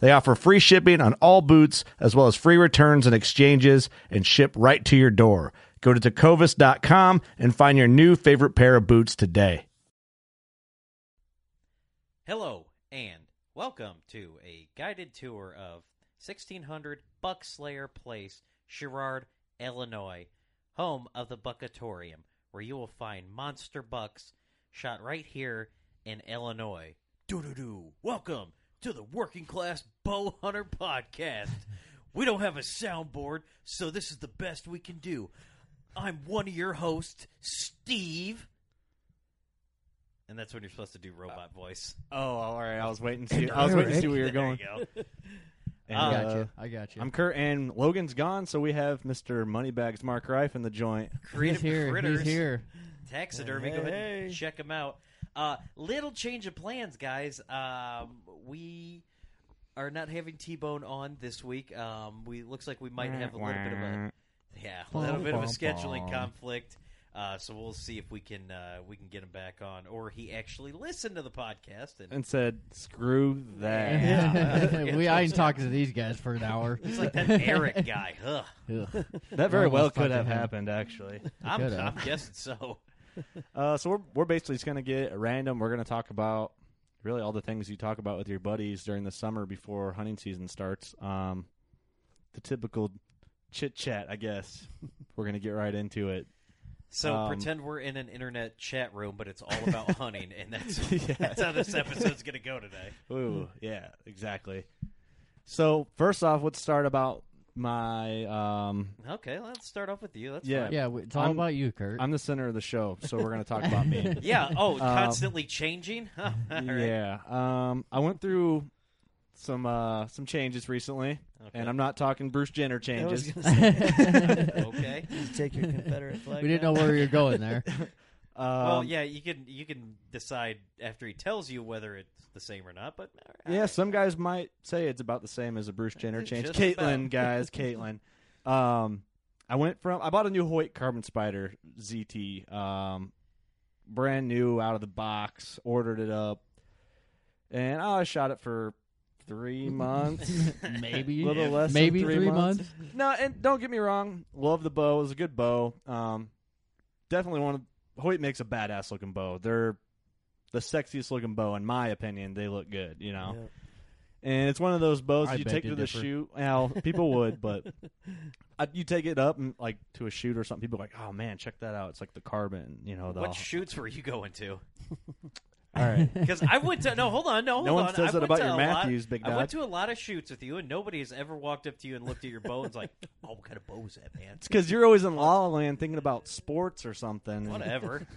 They offer free shipping on all boots, as well as free returns and exchanges, and ship right to your door. Go to tecovas.com and find your new favorite pair of boots today. Hello, and welcome to a guided tour of 1600 Buckslayer Place, Sherrard, Illinois, home of the Buckatorium, where you will find monster bucks shot right here in Illinois. Doo doo doo. Welcome to the Working Class Bow Hunter Podcast. We don't have a soundboard, so this is the best we can do. I'm one of your hosts, Steve. And that's when you're supposed to do robot voice. Oh, all right. I was waiting to see. I was waiting to see where you're There going. you go. And, I I got uh, you. I got you. I'm Curt, and Logan's gone, so we have Mr. Moneybags Mark Riffe in the joint. Creative He's here. Critters. He's here. Taxidermy. Hey, Go ahead and check him out. Uh, little change of plans, guys. Um, we are not having T Bone on this week. Um, we looks like we might have a little bit of a yeah, a little bit of a scheduling conflict. Uh, so we'll see if we can uh, we can get him back on, or he actually listened to the podcast and and said, "Screw that." Yeah. we I ain't talking to these guys for an hour. He's like that Eric guy. Ugh. Ugh. That very well could have him. happened, actually. I'm, I'm guessing so. Uh, so we're we're basically just gonna get random. We're gonna talk about really all the things you talk about with your buddies during the summer before hunting season starts. Um, the typical chit chat, I guess. we're gonna get right into it. So Um, pretend we're in an internet chat room, but it's all about hunting, and that's Yeah. that's how this episode's gonna go today. Ooh, yeah, exactly. So first off, let's start about my. Um, Okay, let's start off with you. That's Yeah. fine. Yeah, it's all I'm- about you, Curt. I'm the center of the show, so we're gonna talk about me. Yeah. Oh, Um, constantly changing. Huh, all right. Yeah. Um, I went through some uh, some changes recently, Okay. and I'm not talking Bruce Jenner changes. okay. Take your Confederate flag. we didn't know where you were going there. Um, well, yeah, you can you can decide after he tells you whether it's the same or not. But all Yeah, some guys might say it's about the same as a Bruce Jenner change. just Caitlyn, about. guys, Caitlyn. Um, I went from I bought a new Hoyt Carbon Spider ZT, um, brand new out of the box. Ordered it up, and I shot it for three months, Maybe. a little less, Maybe than three, three months. months. No, and don't get me wrong, love the bow. It was a good bow. Um, definitely one of Hoyt makes a badass looking bow. They're the sexiest looking bow in my opinion. They look good, you know. And it's one of those bows I you take to to the differ. shoot. Well, people would, but uh, you take it up and like to a shoot or something. People are like, oh man, check that out. It's like the carbon, you know. The, what shoots were you going to? all right. Because I went to no, hold on, no, hold No one on. says I that went about to your a lot- Mathews, big I went dog. to a lot of shoots with you, and nobody has ever walked up to you and looked at your bow and was like, "Oh, what kind of bow is that, man?" It's because you're always in La La Land thinking about sports or something. Whatever.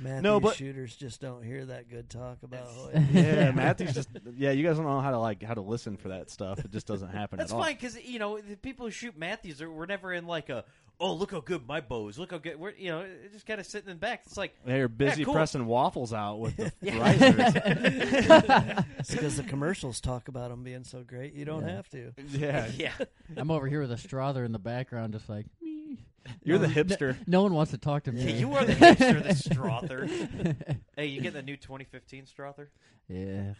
Mathews No, but- shooters just don't hear that good talk about Hoyt. yeah, Mathews just yeah. You guys don't know how to like how to listen for that stuff. It just doesn't happen That's at all. fine because you know the people who shoot Mathews are we're never in like a oh look how good my bow is look how good we're you know just kind of sitting in the back. It's like They're busy cool. pressing waffles out with the Yeah. risers. It's because the commercials talk about them being so great. You don't Yeah. have to. yeah, yeah I'm over here with a Strother in the background, just like me. you're the No- hipster. No one wants to talk to me. Yeah, you are the hipster, the Strother. hey, you get the new 2015 Strother? yeah.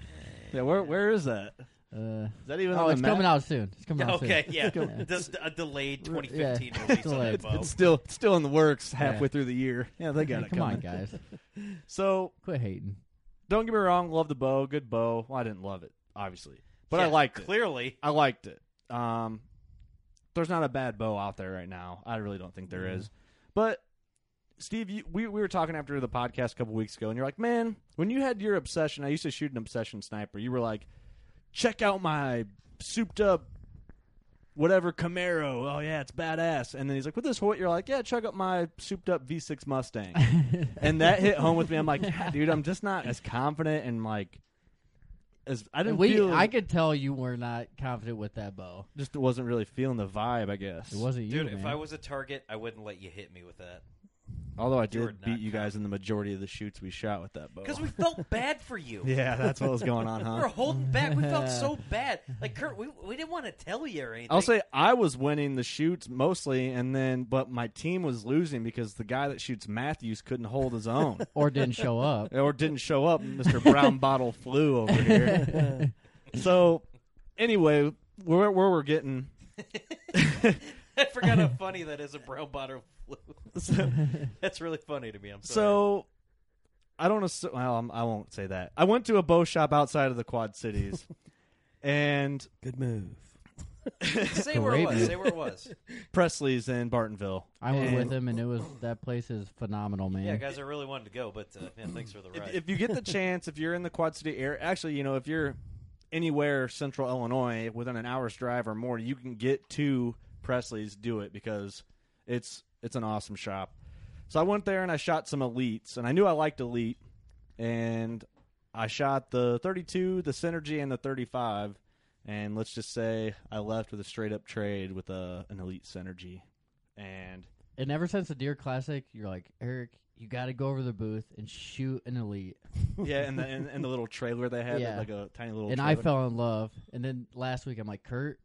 Yeah, where where is that? Uh, Is that even oh, on it's the map? coming out soon. It's coming Yeah, out okay, soon. yeah. Go- Just a delayed Yeah. 2015 release on Delayed. that bow. It's still it's still in the works halfway Yeah. through the year. Yeah, they got Hey, it come on, coming. guys. So Quit hating. don't get me wrong, love the bow, good bow. Well, I didn't love it, obviously, but I Yeah, liked it. Clearly. I liked it. Um, there's not a bad bow out there right now. I really don't think there is. But Steve, you, we we were talking after the podcast a couple weeks ago, and you're like, man, when you had your obsession, I used to shoot an obsession sniper. You were like, check out my souped up. Whatever Camaro, oh yeah, it's badass. And then he's like, "With this Hoyt," you're like, "Yeah, check out my souped up V6 Mustang." and that hit home with me. I'm like, yeah, dude, I'm just not as confident and like as I didn't we, feel. I could tell you were not confident with that bow. just wasn't really feeling the vibe, I guess. It wasn't you, Dude, if. I was a target, I wouldn't let you hit me with that. Although I You did beat you guys in the majority of the shoots we shot with that bow. Because we felt bad for you. yeah, that's what was going on, huh? We were holding back. We felt so bad. Like, Curt, we, we didn't want to tell you or anything. I'll say I was winning the shoots mostly, and then but my team was losing because the guy that shoots Mathews couldn't hold his own or didn't show up. or didn't show up. Mister Brown Bottle flew over here. so anyway, where where we're getting. I forgot how funny that is a brown bottle flu. So, That's really funny to me. I'm sorry. so I don't know. Well, I'm, I won't say that. I went to a bow shop outside of the Quad Cities, and Good move. say where it was. Say where it was. Presley's in Bartonville. I went And with him, and it was that place is phenomenal, man. Yeah, guys, I really wanted to go, but uh, man, thanks for the If, ride. if you get the chance, if you're in the Quad City area, actually, you know, if you're anywhere central Illinois within an hour's drive or more, you can get to Presley's. Do it because it's it's an awesome shop. So I went there and I shot some elites, and I knew I liked elite, and I shot the 32, the Synergy, and the 35. And let's just say I left with a straight up trade with a an elite Synergy, and And ever since the Deer Classic, you're like Eric. You got to go over the booth and shoot an elite. yeah, and the and, and the little trailer they had, Yeah. like a tiny little. and I fell in love. And then last week, I'm like, Curt,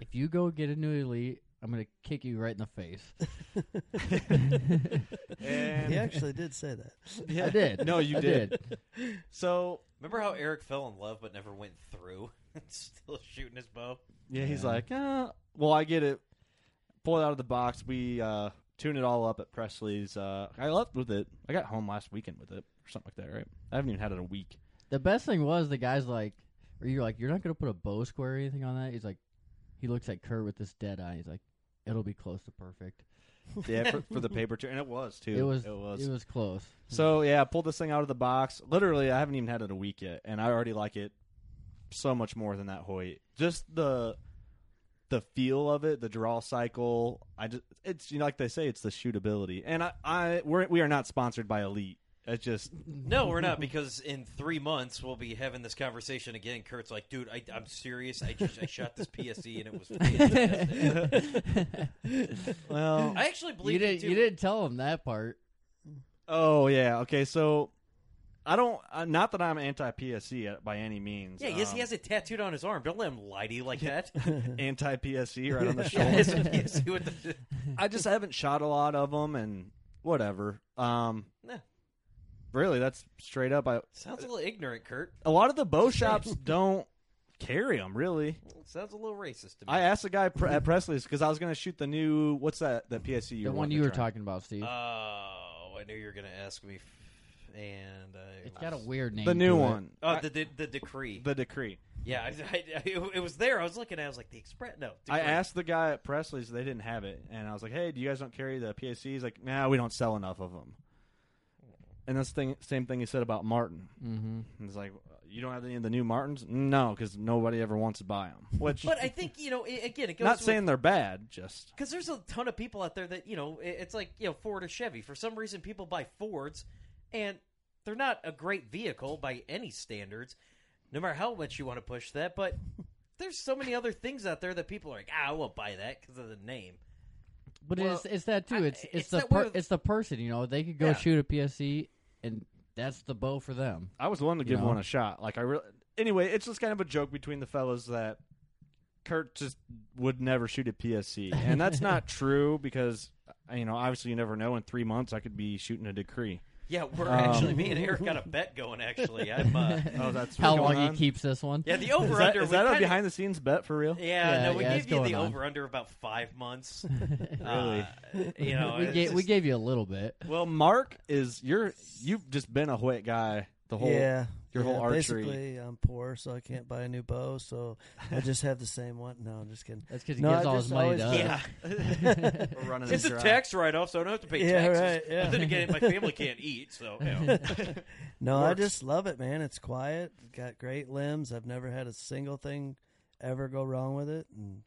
if you go get a new elite, I'm gonna kick you right in the face. And He actually did say that. Yeah. I did. No, you I did. So Remember how Eric fell in love but never went through? Still shooting his bow. yeah, he's Yeah. like, uh, well, I get it. Pull it out of the box. We uh, tune it all up at Presley's. Uh, I left with it. I got home last weekend with it or something like that, right? I haven't even had it a week. The best thing was the guy's like, or you're like, you're not gonna put a bow square or anything on that. He's like, he looks at Curt with this dead eye. He's like, it'll be close to perfect. Yeah, for, for the paper too, and it was too. It was, It was. it was close. So yeah, I pulled this thing out of the box. Literally, I haven't even had it a week yet, and I already like it so much more than that Hoyt. Just the the feel of it, the draw cycle. I just it's you know like they say, it's the shootability. And I, I we're we are not sponsored by Elite. It's just No, we're not because in three months we'll be having this conversation again. Curt's like, dude, I, I'm serious. I just I shot this PSE and it was fantastic. well. I actually you believe didn't, you didn't tell him that part. oh yeah, okay. So I don't. Uh, not that I'm anti PSE by any means. Yeah, he has, Um, he has it tattooed on his arm. Don't let him lie to you like that. anti PSE right on the shoulder. his PSE with the. I just haven't shot a lot of them, and whatever. Um, Nah. Really, that's straight up. I Sounds a little ignorant, Curt. a lot of the bow shops don't carry them. Really, Sounds a little racist to me. I asked the guy pr- at Presley's because I was going to shoot the new. What's that? The PSE you The were one wanting you to were try. talking about, Steve. Oh, I knew you were going to ask me, f- and I it's got a weird name. The new to it. one. Oh, I- the, the the decree. the decree. yeah, I, I, it, it was there. I was looking at. it. I was like, the express. No, I asked the guy at Presley's, they didn't have it, and I was like, "Hey, do you guys don't carry the PSEs?" Like, "Nah, we don't sell enough of them." And that's the thing, same thing he said about Martin. Mm-hmm. And It's like, "You don't have any of the new Martins?" No, because nobody ever wants to buy them. Which, But I think you know, i again, it goes. not saying they're bad, just because there's a ton of people out there that you know, i- it's like you know, Ford or Chevy. For some reason, people buy Fords, and they're not a great vehicle by any standards, no matter how much you want to push that. But there's so many other things out there that people are like, ah, I won't buy that because of the name. But Well, it's it's that too. I- It's it's, it's the per, it's the person. You know, they could go Yeah. shoot a PSE, and that's the bow for them. I was willing to give know? one a shot. Like I really. Anyway, it's just kind of a joke between the fellas that Curt just would never shoot a PSE, and that's not true because uh, you know obviously you never know. In three months, I could be shooting a decree. Yeah, we're Um, actually me and Eric got a bet going. Actually, I'm. Uh, Oh, that's How long going he keeps this one? yeah, the over that, under. is that a kinda, behind the scenes bet for real? Yeah, Yeah, no, we yeah, gave you the on. over under about five months. Really? Uh, you know, we it's gave we gave you a little bit. Well, Mark is you're you've just been a Hoyt guy the whole. yeah, your whole archery. Basically, I'm poor, so I can't buy a new bow. So I just have the same one. No, I'm just kidding. That's because he No, gives I all his money always- to. Yeah, We're running it's a dry. tax write off, so I don't have to pay Yeah, taxes. right, yeah. But then again, my family can't eat, so you know. No, I just love it, man. It's quiet. Got great limbs. I've never had a single thing ever go wrong with it. And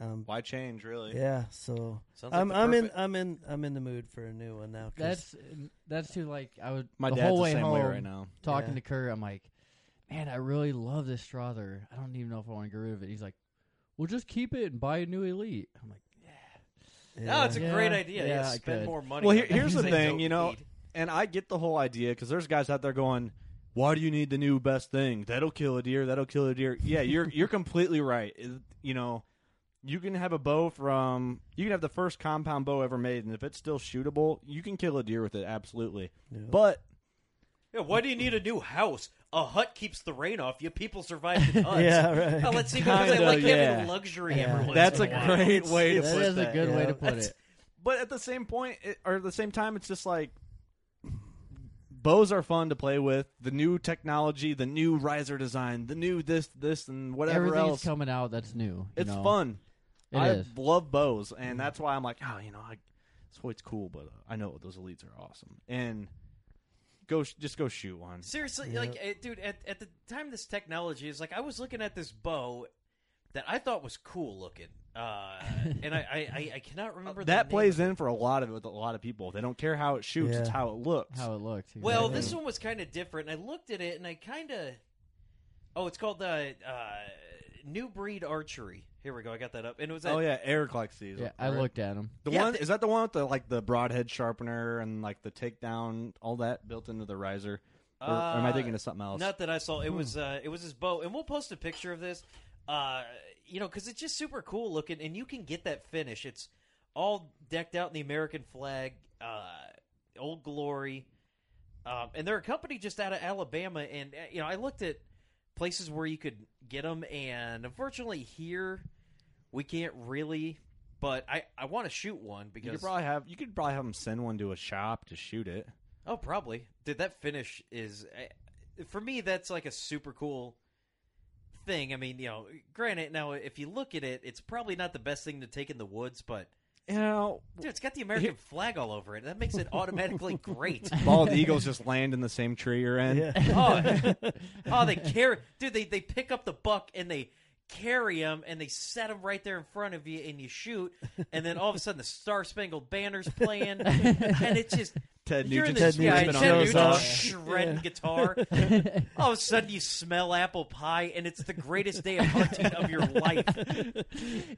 um, Why change, really? yeah, so Sounds like I'm the I'm in perfect- I'm in I'm in the mood for a new one now. 'cause- That's that's too like I would My the dad's whole the way same home way right now. talking Yeah. to Curt. I'm like, man, I really love this Strother. I don't even know if I want to get rid of it. He's like, well, just keep it and buy a new Elite. I'm like, Yeah No, yeah. it's a Yeah, great idea. Yeah, yeah, I spend could. more money. Well, on here- here's the things thing, you know, need. And I get the whole idea because there's guys out there going, "Why do you need the new best thing? That'll kill a deer. That'll kill a deer." Yeah, you're you're completely right. It- you know, you can have a bow from you can have the first compound bow ever made, and if it's still shootable, you can kill a deer with it. Absolutely. Yeah. But Yeah, why do you need a new house? A hut keeps the rain off you. People survive in huts. Yeah, right. Oh, let's see because I Kinda, like yeah. having luxury Yeah. every that's a while. great way to that put is that. a good way to put That's- it. But at the same point, it, or at the same time, it's just like bows are fun to play with. The new technology, the new riser design, the new this, this, and whatever Everything's else. coming out that's new. you it's know? fun. It I is. love bows, and that's why I'm like, oh, you know, I, this Hoyt's cool, but uh, I know those elites are awesome. And go, sh- just go shoot one. Seriously, Yeah. like, eh, dude, at, at the time this technology is like, I was looking at this bow that I thought was cool looking, uh, and I, I, I, I cannot remember the That name plays of it. in for a lot of it with a lot of people. They don't care how it shoots; it's how it looks. How it looks. Well, this one was kind of different. And I looked at it and I kind of. Oh, it's called the uh, New Breed Archery. Here we go. I got that up, and it was. At, oh yeah, Eric likes these. Yeah, I right? looked at him. The Yeah, one th- is that the one with the like the broadhead sharpener and like the takedown, all that built into the riser. Or, or am I Uh, thinking of something else? Not that I saw. It was uh, it was his bow, and we'll post a picture of this. Uh, you know, because it's just super cool looking, and you can get that finish. It's all decked out in the American flag, uh, Old Glory, um, and they're a company just out of Alabama. And uh, you know, I looked at places where you could get them, and unfortunately here we can't really. But I, I want to shoot one you because could probably have you could probably have them send one to a shop to shoot it. Oh, probably. Dude, that finish is uh, for me. That's like a super cool thing. I mean, you know, granted, now if you look at it, it's probably not the best thing to take in the woods, but You know, dude, it's got the American flag all over it. That makes it automatically great. bald eagles just land in the same tree you're in. Yeah. Oh, oh, they carry, dude. They they pick up the buck and they carry him and they set him right there in front of you and you shoot and then all of a sudden the Star Spangled Banner's playing and it's just Ted You're Nugent Ted yeah, Nugent Ted Nugent up. shredding guitar. All of a sudden, you smell apple pie, and it's the greatest day of hunting of your life.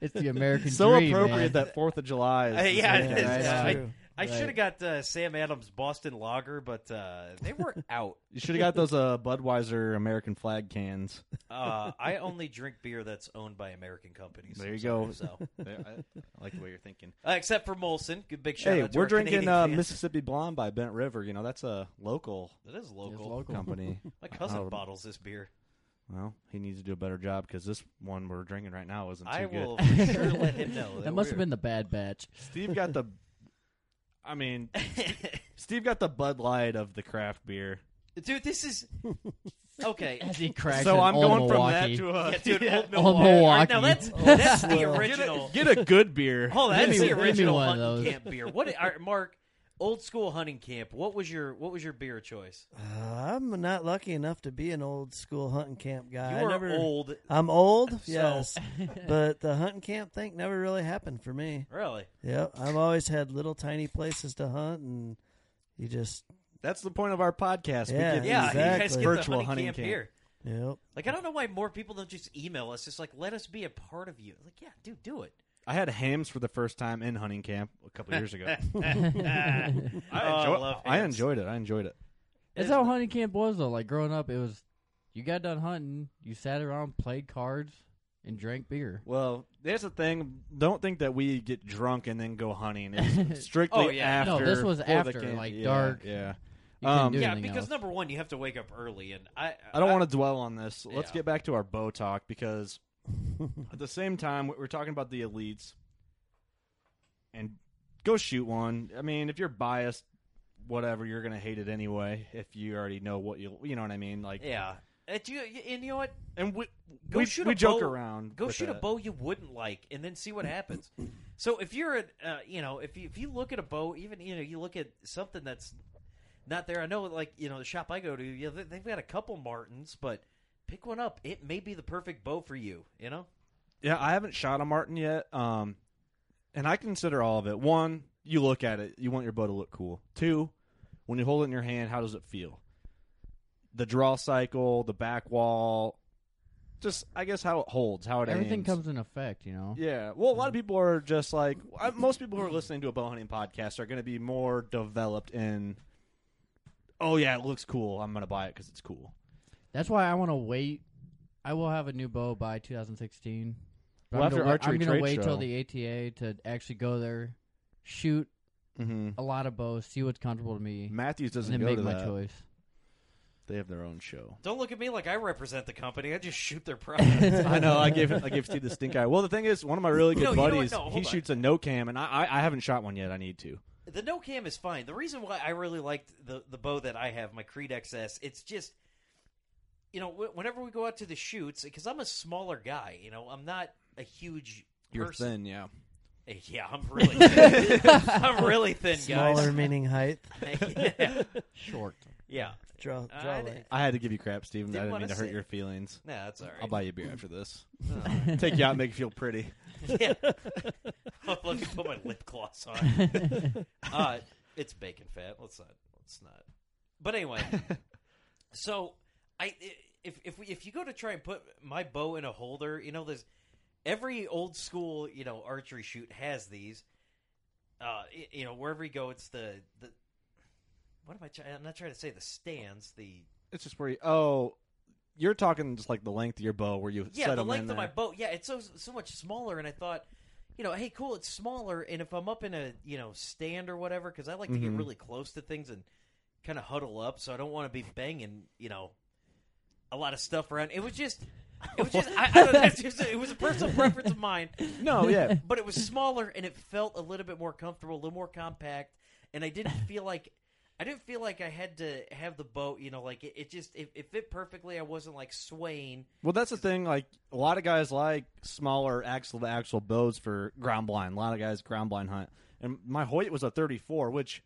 it's the American dream. so dream, appropriate man. that Fourth of July. Is Uh, yeah, it Yeah, is. right, I, Right. should have got uh, Sam Adams Boston Lager, but uh, they were out. You should have got those uh, Budweiser American flag cans. Uh, I only drink beer that's owned by American companies. There you go. So, I, I like the way you're thinking. uh, except for Molson, good big shout Hey, out to we're our drinking uh. Mississippi Blonde by Bent River. You know that's a local That is local. local. company. My cousin Oh. bottles this beer. well, he needs to do a better job because this one we're drinking right now isn't too I good. will for sure let him know. That must have been the bad batch. Steve got the. I mean, Steve got the Bud Light of the craft beer. Dude, this is okay. As he cracks so I'm going Milwaukee. from that to a Yeah, dude, old Old Milwaukee. All right, now that's that's the original. get a, get a good beer. Oh, that's Give me- the original one of hunting those. camp beer. What, all right, Mark? Old school hunting camp. What was your What was your beer choice? Uh, I'm not lucky enough to be an old school hunting camp guy. You I are never, old, I'm old, So- yes, but the hunting camp thing never really happened for me. really. Yep, I've always had little tiny places to hunt, and you just That's the point of our podcast. Yeah, we get Yeah, these you guys get virtual the hunting, hunting camp, camp. here. Yep. Like I don't know why more people don't just email us. Just like let us be a part of you. Like yeah, dude, do it. I had Hamm's for the first time in hunting camp a couple years ago. I, Oh, I love I enjoyed it. I enjoyed it. That's how hunting camp was though. Like growing up, it was you got done hunting, you sat around, played cards, and drank beer. Well, there's the thing. Don't think that we get drunk and then go hunting. It's strictly Oh, yeah. after. No, this was for the after, camp. like, Yeah, dark. Yeah. You couldn't Um, do Yeah, anything because else. number one, you have to wake up early, and I I don't want to dwell on this. Let's Yeah. get back to our bow talk because at the same time we're talking about the elites and go shoot one. I mean, if you're biased, whatever, you're gonna hate it anyway. If you already know what you, you know what I mean. Like, Yeah, and you, and you know what? and we Go we, shoot we a joke bow- around. Go shoot a bow you wouldn't like, and then see what happens. so if you're at, uh, you know, if you if you look at a bow, even you know, you look at something that's not there. I know, like you know, the shop I go to, you know, they've got a couple Martins, but pick one up. It may be the perfect bow for you. You know. Yeah, I haven't shot a martin yet. Um, and I consider all of it. One, you look at it, you want your bow to look cool. Two, when you hold it in your hand, how does it feel? The draw cycle, the back wall, just I guess how it holds, how it Everything aims. comes in effect, you know. Yeah, well, a lot of people are just like I- most people who are listening to a bow hunting podcast are going to be more developed in. Oh yeah, it looks cool. I'm going to buy it because it's cool. That's why I want to wait. I will have a new bow by 2016. But Well, I'm after gonna, archery I'm gonna trade wait show. till the ATA to actually go there, shoot Mm-hmm. a lot of bows, see what's comfortable to me, Mathews and doesn't then go make to my that. choice. They have their own show. Don't look at me like I represent the company. I just shoot their products. I know. I gave I gave Steve the stink eye. Well, the thing is, one of my really good No, you know what? buddies, No, hold he on. shoots a no cam, and I, I I haven't shot one yet. I need to. The no cam is fine. The reason why I really liked the the bow that I have, my Creed XS, it's just, you know, whenever we go out to the shoots, because I'm a smaller guy, you know, I'm not a huge person. yeah. Eh, Yeah, I'm really, thin. I'm really thin, Smaller meaning height. yeah, Short. yeah. Draw, I draw did- length. I had to give you crap, Steven. I Didn't didn't mean to hurt say- your feelings. Nah, that's all right. I'll buy you a beer after this. Oh. Take you out, and make you feel pretty. yeah. Let me put my lip gloss on. uh, it's bacon fat. Let's not. Let's not. But anyway, so I if if we, if you go to try and put my bow in a holder, you know, there's every old school you know archery shoot has these. Uh, you know, wherever you go, it's the the. What am I? Trying, I'm not trying to say the stands. The It's just where you. Oh, you're talking just like the length of your bow, where you yeah, the length of my bow. Yeah, it's so so much smaller, and I thought, you know, hey, cool, it's smaller, and if I'm up in a you know stand or whatever, because I like to get Mhm. really close to things and kind of huddle up, so I don't want to be banging, you know, a lot of stuff around. It was just, it was just, I, I don't know, just, it was a personal preference of mine, No, yeah. but it was smaller and it felt a little bit more comfortable, a little more compact, and I didn't feel like. I didn't feel like I had to have the boat, you know, like it, it just it, it fit perfectly. I wasn't like swaying. Well, that's the thing. Like a lot of guys like smaller axle to axle bows for ground blind. A lot of guys ground blind hunt, and my Hoyt was a 34, which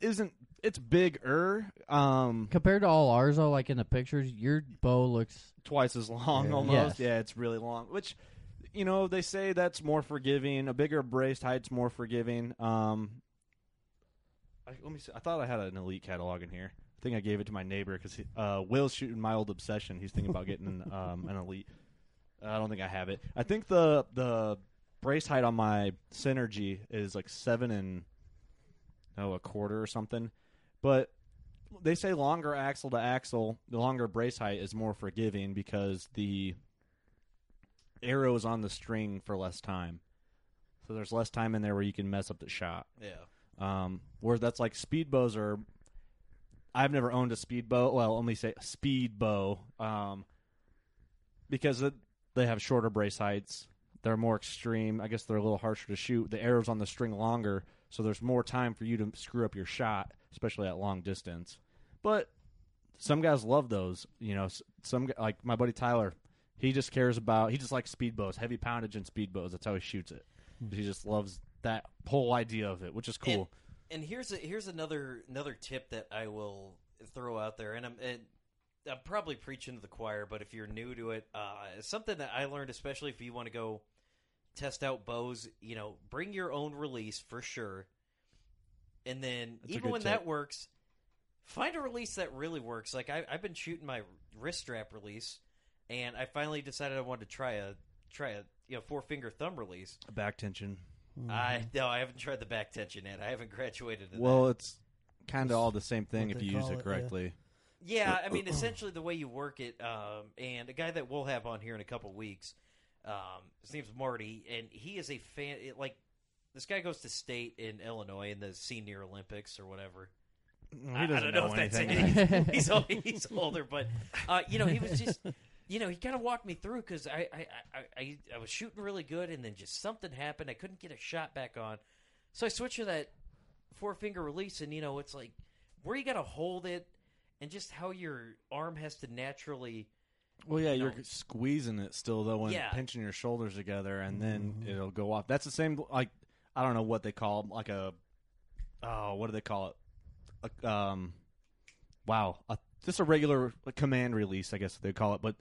isn't. It's bigger, um, Compared to all ours, though, like in the pictures, your bow looks. twice as long Yeah. almost. Yes. Yeah, it's really long. Which, you know, they say that's more forgiving. A bigger braced height's more forgiving. Um, I, let me see. I thought I had an elite catalog in here. I think I gave it to my neighbor because uh, Will's shooting my old obsession. He's thinking about getting um, an elite. I don't think I have it. I think the the brace height on my synergy is like seven and oh a quarter or something. But they say longer axle to axle, the longer brace height is more forgiving because the arrow is on the string for less time. So there's less time in there where you can mess up the shot. Yeah. Um, where that's like speed bows are. I've never owned a speed bow. Well, me say speed bow, um, because it, they have shorter brace heights. They're more extreme. I guess they're a little harsher to shoot. The arrow's on the string longer, so there's more time for you to screw up your shot, especially at long distance. But some guys love those. You know, some like my buddy Tyler. He just cares about. He just likes speed bows, heavy poundage and speed bows. That's how he shoots it. He just loves that whole idea of it, which is cool. And here's a, here's another another tip that I will throw out there, and I'm and I'm probably preaching to the choir, but if you're new to it, uh, something that I learned, especially if you want to go test out bows, you know, bring your own release for sure, and then That's even when tip. that works, find a release that really works. Like I, I've been shooting my wrist strap release, and I finally decided I wanted to try a try a you know four finger thumb release. A back tension. I no, I haven't tried the back tension yet. I haven't graduated. To Well, that. it's kind of all the same thing if you use call it it, yeah. correctly. Yeah, I mean, essentially the way you work it, um, and a guy that we'll have on here in a couple weeks, um, his name's Marty, and he is a fan. It, like, this guy goes to state in Illinois in the Senior Olympics or whatever. He I- I don't know, know if that's anything. it. He's, he's older, but uh, you know, he was just, you know, he kind of walked me through because I, I, I, I, I was shooting really good, and then just something happened. I couldn't get a shot back on, so I switched to that four finger release, and you know, it's like where you got to hold it, and just how your arm has to naturally. Well, yeah, you you're know. squeezing it still though when Yeah. pinching your shoulders together, and then it'll go off. That's the same. Like I don't know what they call 'em, like a oh, what do they call it? A, um, wow, a, just a regular like, command release, I guess they call it. But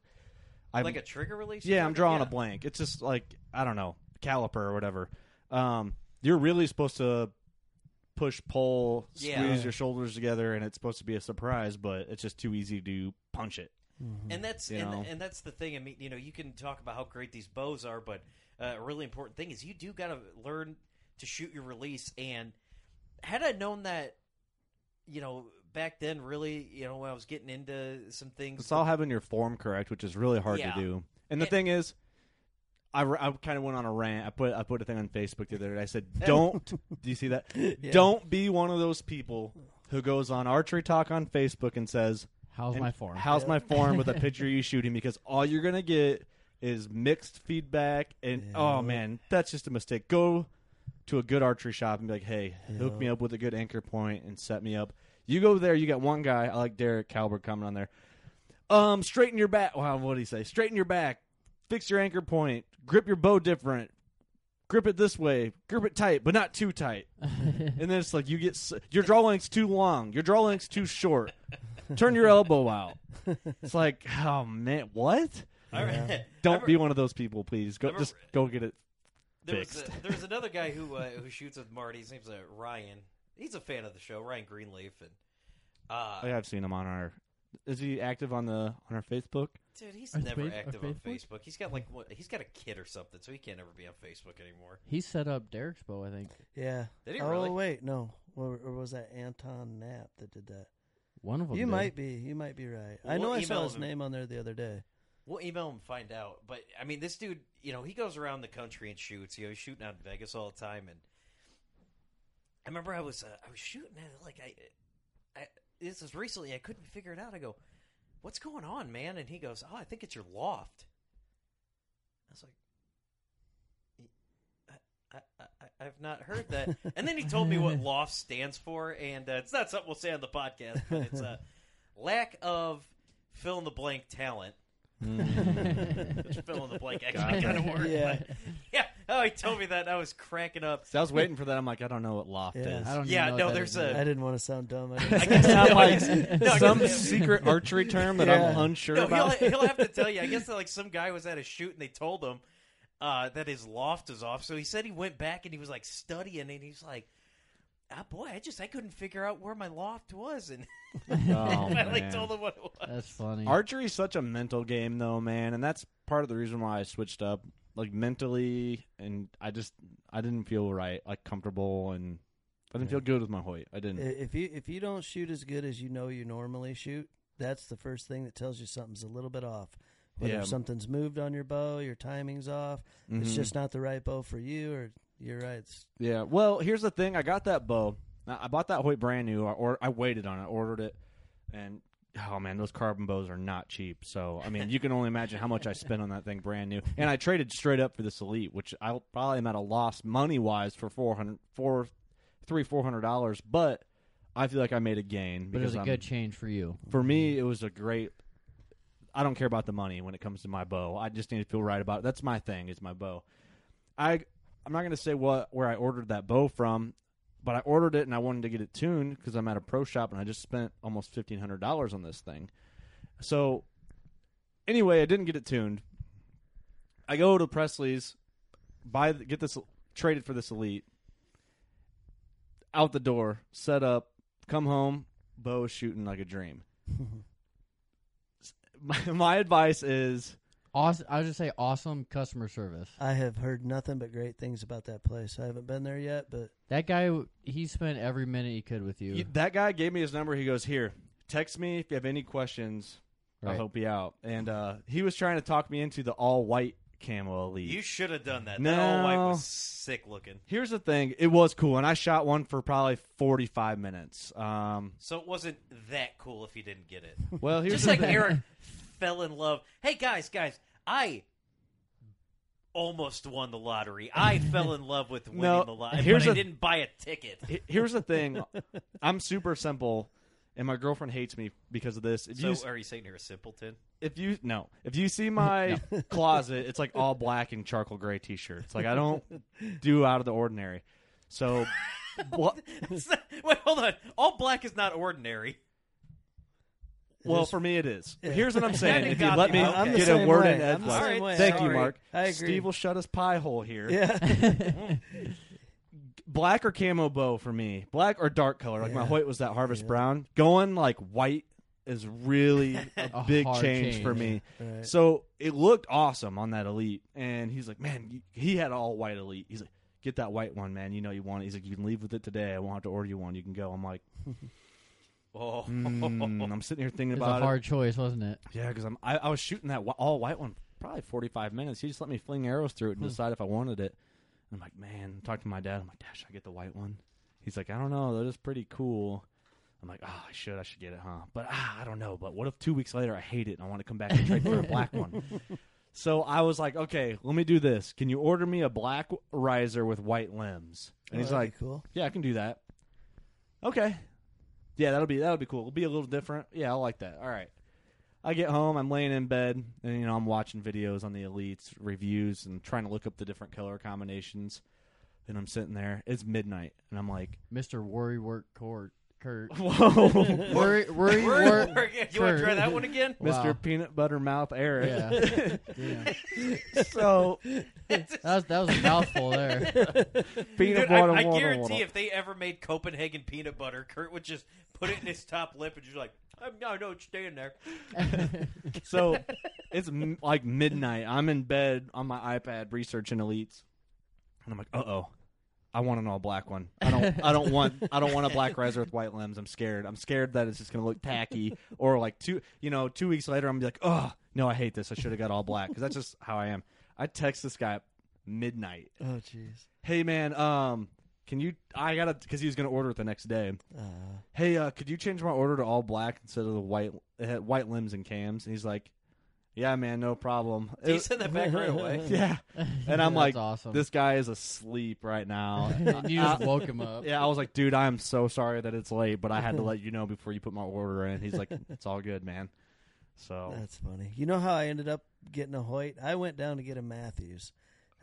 I like a trigger release. you're yeah, I'm drawing Yeah. a blank. It's just like I don't know caliper or whatever. Um, you're really supposed to push, pull, squeeze Yeah. your shoulders together, and it's supposed to be a surprise, but it's just too easy to punch it. and that's and, know. and that's the thing. I mean, you know, you can talk about how great these bows are, but uh, a really important thing is you do got to learn to shoot your release. And had I known that, you know, back then, really, you know, when I was getting into some things, It's all having your form correct, which is really hard Yeah. to do. And the It- thing is, I, I kind of went on a rant. I put I put a thing on Facebook the other day. I said, "Don't." do you see that? Yeah. Don't be one of those people who goes on archery talk on Facebook and says, How's and my form? How's my form with a picture of you shooting? Because all you're gonna get is mixed feedback, and oh man, that's just a mistake. Go to a good archery shop and be like, "Hey, hook me up with a good anchor point and set me up." You go there, you got one guy. I like Derek Calvert coming on there. Um, straighten your back. Wow, what did he say? Straighten your back. Fix your anchor point. Grip your bow different. Grip it this way. Grip it tight, but not too tight. and then it's like you get your draw length's too long. Your draw length's too short. Turn your elbow out. It's like, oh man, what? I re- Don't I be one of those people, please. Go, I remember- just go get it. There was, fixed. a, there another guy who uh, who shoots with Marty. His name's uh, Ryan. He's a fan of the show, Ryan Greenleaf, and uh, I have seen him on our. Is he active on the on our Facebook? dude, he's Our never fa- our active on Facebook? Facebook. He's got like what, he's got a kid or something, so he can't ever be on Facebook anymore. he set up Derek's bow, I think. Yeah. Did he oh really? wait, no. Or, or was that Anton Knapp that did that? One of them. You did. might be. You might be right. Well, I know I saw his him. name on there the other day. We'll email him and find out. But I mean, this dude, you know, he goes around the country and shoots. You know, he's shooting out in Vegas all the time. And I remember I was uh, I was shooting at it like I, I this was recently. I couldn't figure it out. I go, "What's going on, man?" And he goes, "Oh, I think it's your loft." I was like. I, I, I, I've not heard that. And then he told me what loft stands for, and uh, it's not something we'll say on the podcast, but it's a lack of fill in the blank talent. Which fill in the blank actually kind of worked. Yeah. but- yeah. Oh, he told me that. and I was cracking up. So I was waiting for that. I'm like, I don't know what loft Yeah. is. I don't Yeah, even know no, what that there's is a- either. I didn't want to sound dumb. I I guess Sound no, like no, I some guess- secret archery term that Yeah. I'm unsure No, he'll, about. he'll have to tell you. I guess that, like some guy was at a shoot and they told him uh, that his loft is off. So he said he went back and he was like studying and he's like, "Ah, boy, I just I couldn't figure out where my loft was." And Oh, I like man. told him what it was. That's funny. Archery's such a mental game, though, man, and that's part of the reason why I switched up, like mentally, and I just I didn't feel right, like comfortable, and I didn't feel good with my Hoyt. I I- didn't. if you if you don't shoot as good as you know you normally shoot, that's the first thing that tells you something's a little bit off. Whether Yeah. something's moved on your bow, your timing's off, it's Mhm. just not the right bow for you, or you're right. Yeah. Well, here's the thing. I got that bow. Now, I bought that Hoyt brand new. I, or, I waited on it, ordered it, and oh man, those carbon bows are not cheap. So I mean, you can only imagine how much I spent on that thing brand new. And I traded straight up for this Elite, which I probably am at a loss money wise for four hundred, four, three, four hundred dollars. But I feel like I made a gain but it was because a I'm- good change for you. for me, it was a great. I don't care about the money when it comes to my bow. I just need to feel right about it. That's my thing. Is my bow. I I'm not going to say what where I ordered that bow from, but I ordered it and I wanted to get it tuned because I'm at a pro shop and I just spent almost fifteen hundred dollars on this thing. So anyway, I didn't get it tuned. I go to Presley's, buy the, get this traded for this elite. Out the door, set up, come home. bow shooting like a dream. my, my advice is Awesome. I would just say awesome customer service. I have heard nothing but great things about that place. I haven't been there yet, but That guy, he spent every minute he could with you. you- that guy gave me his number. He goes, "Here, text me if you have any questions. I'll Right. help you out." And uh, he was trying to talk me into the all white camo elite. You should have done that. No. That all white was sick looking. Here's the thing: it was cool, and I shot one for probably 45 minutes. Um, So it wasn't that cool if you didn't get it. well, here's Just the like thing. Eric fell in love. Hey guys, guys, I almost won the lottery. I fell in love with winning No, the lottery, here's but I a- didn't buy a ticket. He- Here's the thing: I'm super simple, and my girlfriend hates me because of this. If So you are you saying you're a simpleton? if you no if you see my closet it's like all black and charcoal gray t-shirts like i don't do out of the ordinary so what Wait, hold on. All black is not ordinary. Well is- for me it is Yeah. here's what i'm saying if you let me. I'm get a word way. in edgewise. way. thank you mark I agree. steve will shut his pie hole here yeah. black or camo bow for me black or dark color like my Yeah. hoyt was that harvest Yeah. brown going like white is really a, A big hard change, for me right. So it looked awesome on that elite, and he's like, "Man, he had all white elite." He's like, "Get that white one, man. You know you want it." He's like, "You can leave with it today. I won't have to order you one. You can go." I'm like, Oh, mm, "I'm sitting here thinking It was about a hard choice, wasn't it? it." Yeah, because I'm I, I was shooting that all white one probably 45 minutes. He just let me fling arrows through it and decide if I wanted it. I'm like, man, talk to my dad. I'm like, Dad, should I get the white one? He's like, I don't know. That is pretty cool. I'm like, oh, I should. I should get it, huh? But ah, I don't know. But what if two weeks later I hate it and I want to come back and trade for a black one? So I was like, okay, let me do this. Can you order me a black riser with white limbs? And Oh, he's like, cool. yeah, I can do that. Okay. Yeah, that'll be that'll be cool. It'll be a little different. Yeah, I like that. All right. I get home, I'm laying in bed, and you know I'm watching videos on the elites, reviews, and trying to look up the different color combinations. And I'm sitting there. It's midnight, and I'm like, Mr. Worry Work Court Curt. "Whoa, Worry Worry Word- Work. word- you want to try that one again? Wow. Mr. Peanut Butter Mouth Eric." Yeah. Yeah. so That was that was a mouthful there. peanut Dude, butter. I water, guarantee water. if they ever made Copenhagen peanut butter, Curt would just put it in his top lip and just like, I I know it's staying there. So it's m- like midnight. I'm in bed on my iPad researching elites, and I'm like, "Uh oh, I want an all black one. I don't. I don't want. I don't want a black riser with white limbs. I'm scared. I'm scared that it's just gonna look tacky, or like two. You know, two weeks later, I'm gonna be like, oh no, I hate this. I should have got all black because that's just how I am. I text this guy at midnight. Oh, jeez. Hey man, um, can you? I gotta because he was gonna order it the next day. Uh, Hey, uh, could you change my order to all black instead of the white? It white limbs and cams. And he's like, Yeah, man, no problem. Did you It- send that back right away? yeah, and I'm That's like, awesome. this guy is asleep right now. you just woke him up. yeah, I was like, dude, I'm so sorry that it's late, but I had to let you know before you put my order in. He's like, it's all good, man. So That's funny. You know how I ended up getting a Hoyt? I went down to get a Mathews.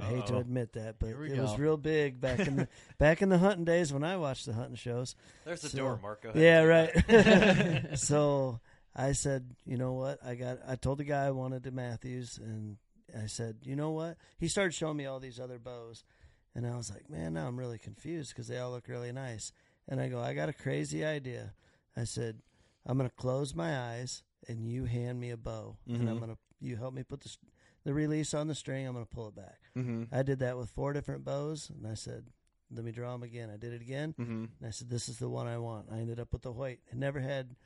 I hate to Uh-oh. admit that, but Here we it was real big back in the back in the hunting days when I watched the hunting shows. There's the So- door, Marco. Yeah, right. so I said, you know what? I got. I told the guy I wanted the Mathews, and I said, you know what? He started showing me all these other bows, and I was like, man, now I'm really confused because they all look really nice. And I go, I got a crazy idea. I said, I'm gonna close my eyes, and you hand me a bow, and I'm Mhm. gonna you help me put the the release on the string. I'm gonna pull it back. hmm I did that with four different bows, and I said, let me draw them again. I did it again. hmm And I said, "This is the one I want." I ended up with the white. I never had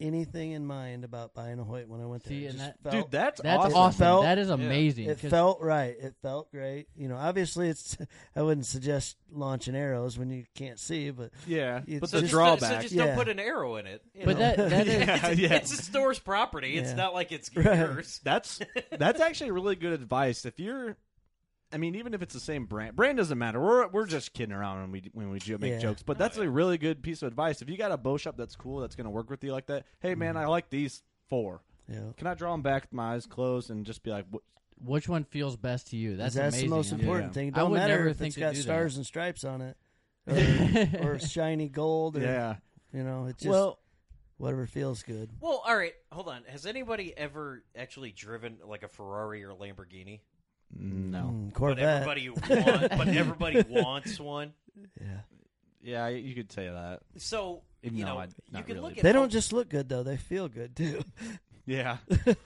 anything in mind about buying a Hoyt when I went there. See, It and just that- felt, dude, that's, That's awesome. awesome. Felt- that is amazing. it 'cause- felt right. It felt great. You know, obviously, it's. I wouldn't suggest launching arrows when you can't see, but Yeah, It's but the just, drawback. So just Yeah. don't put an arrow in it. you But know? that that is yeah, it's, yeah. it's the store's property. It's Yeah. not like it's Right. yours. That's that's actually really good advice. If you're, I mean, even if it's the same brand, brand doesn't matter. We're we're just kidding around when we when we jo- make Yeah. jokes. But that's a really good piece of advice. If you got a bow shop that's cool, that's going to work with you like that. Hey, man, mm-hmm. I like these four. you know, Can I draw them back with my eyes closed and just be like, what? which one feels best to you. That's that's amazing. the most I important Yeah. thing. I Don't would matter never if think it's to got do that. stars and stripes on it, or, or shiny gold, or yeah? you know, it just Well, whatever feels good. Well, all right. Hold on. Has anybody ever actually driven like a Ferrari or Lamborghini? No. Mm, But Corvette. everybody want, but everybody wants one. yeah. Yeah, you could say that. So Even you though know, I- you not can really. look at They don't just look good though; they feel good too. Yeah.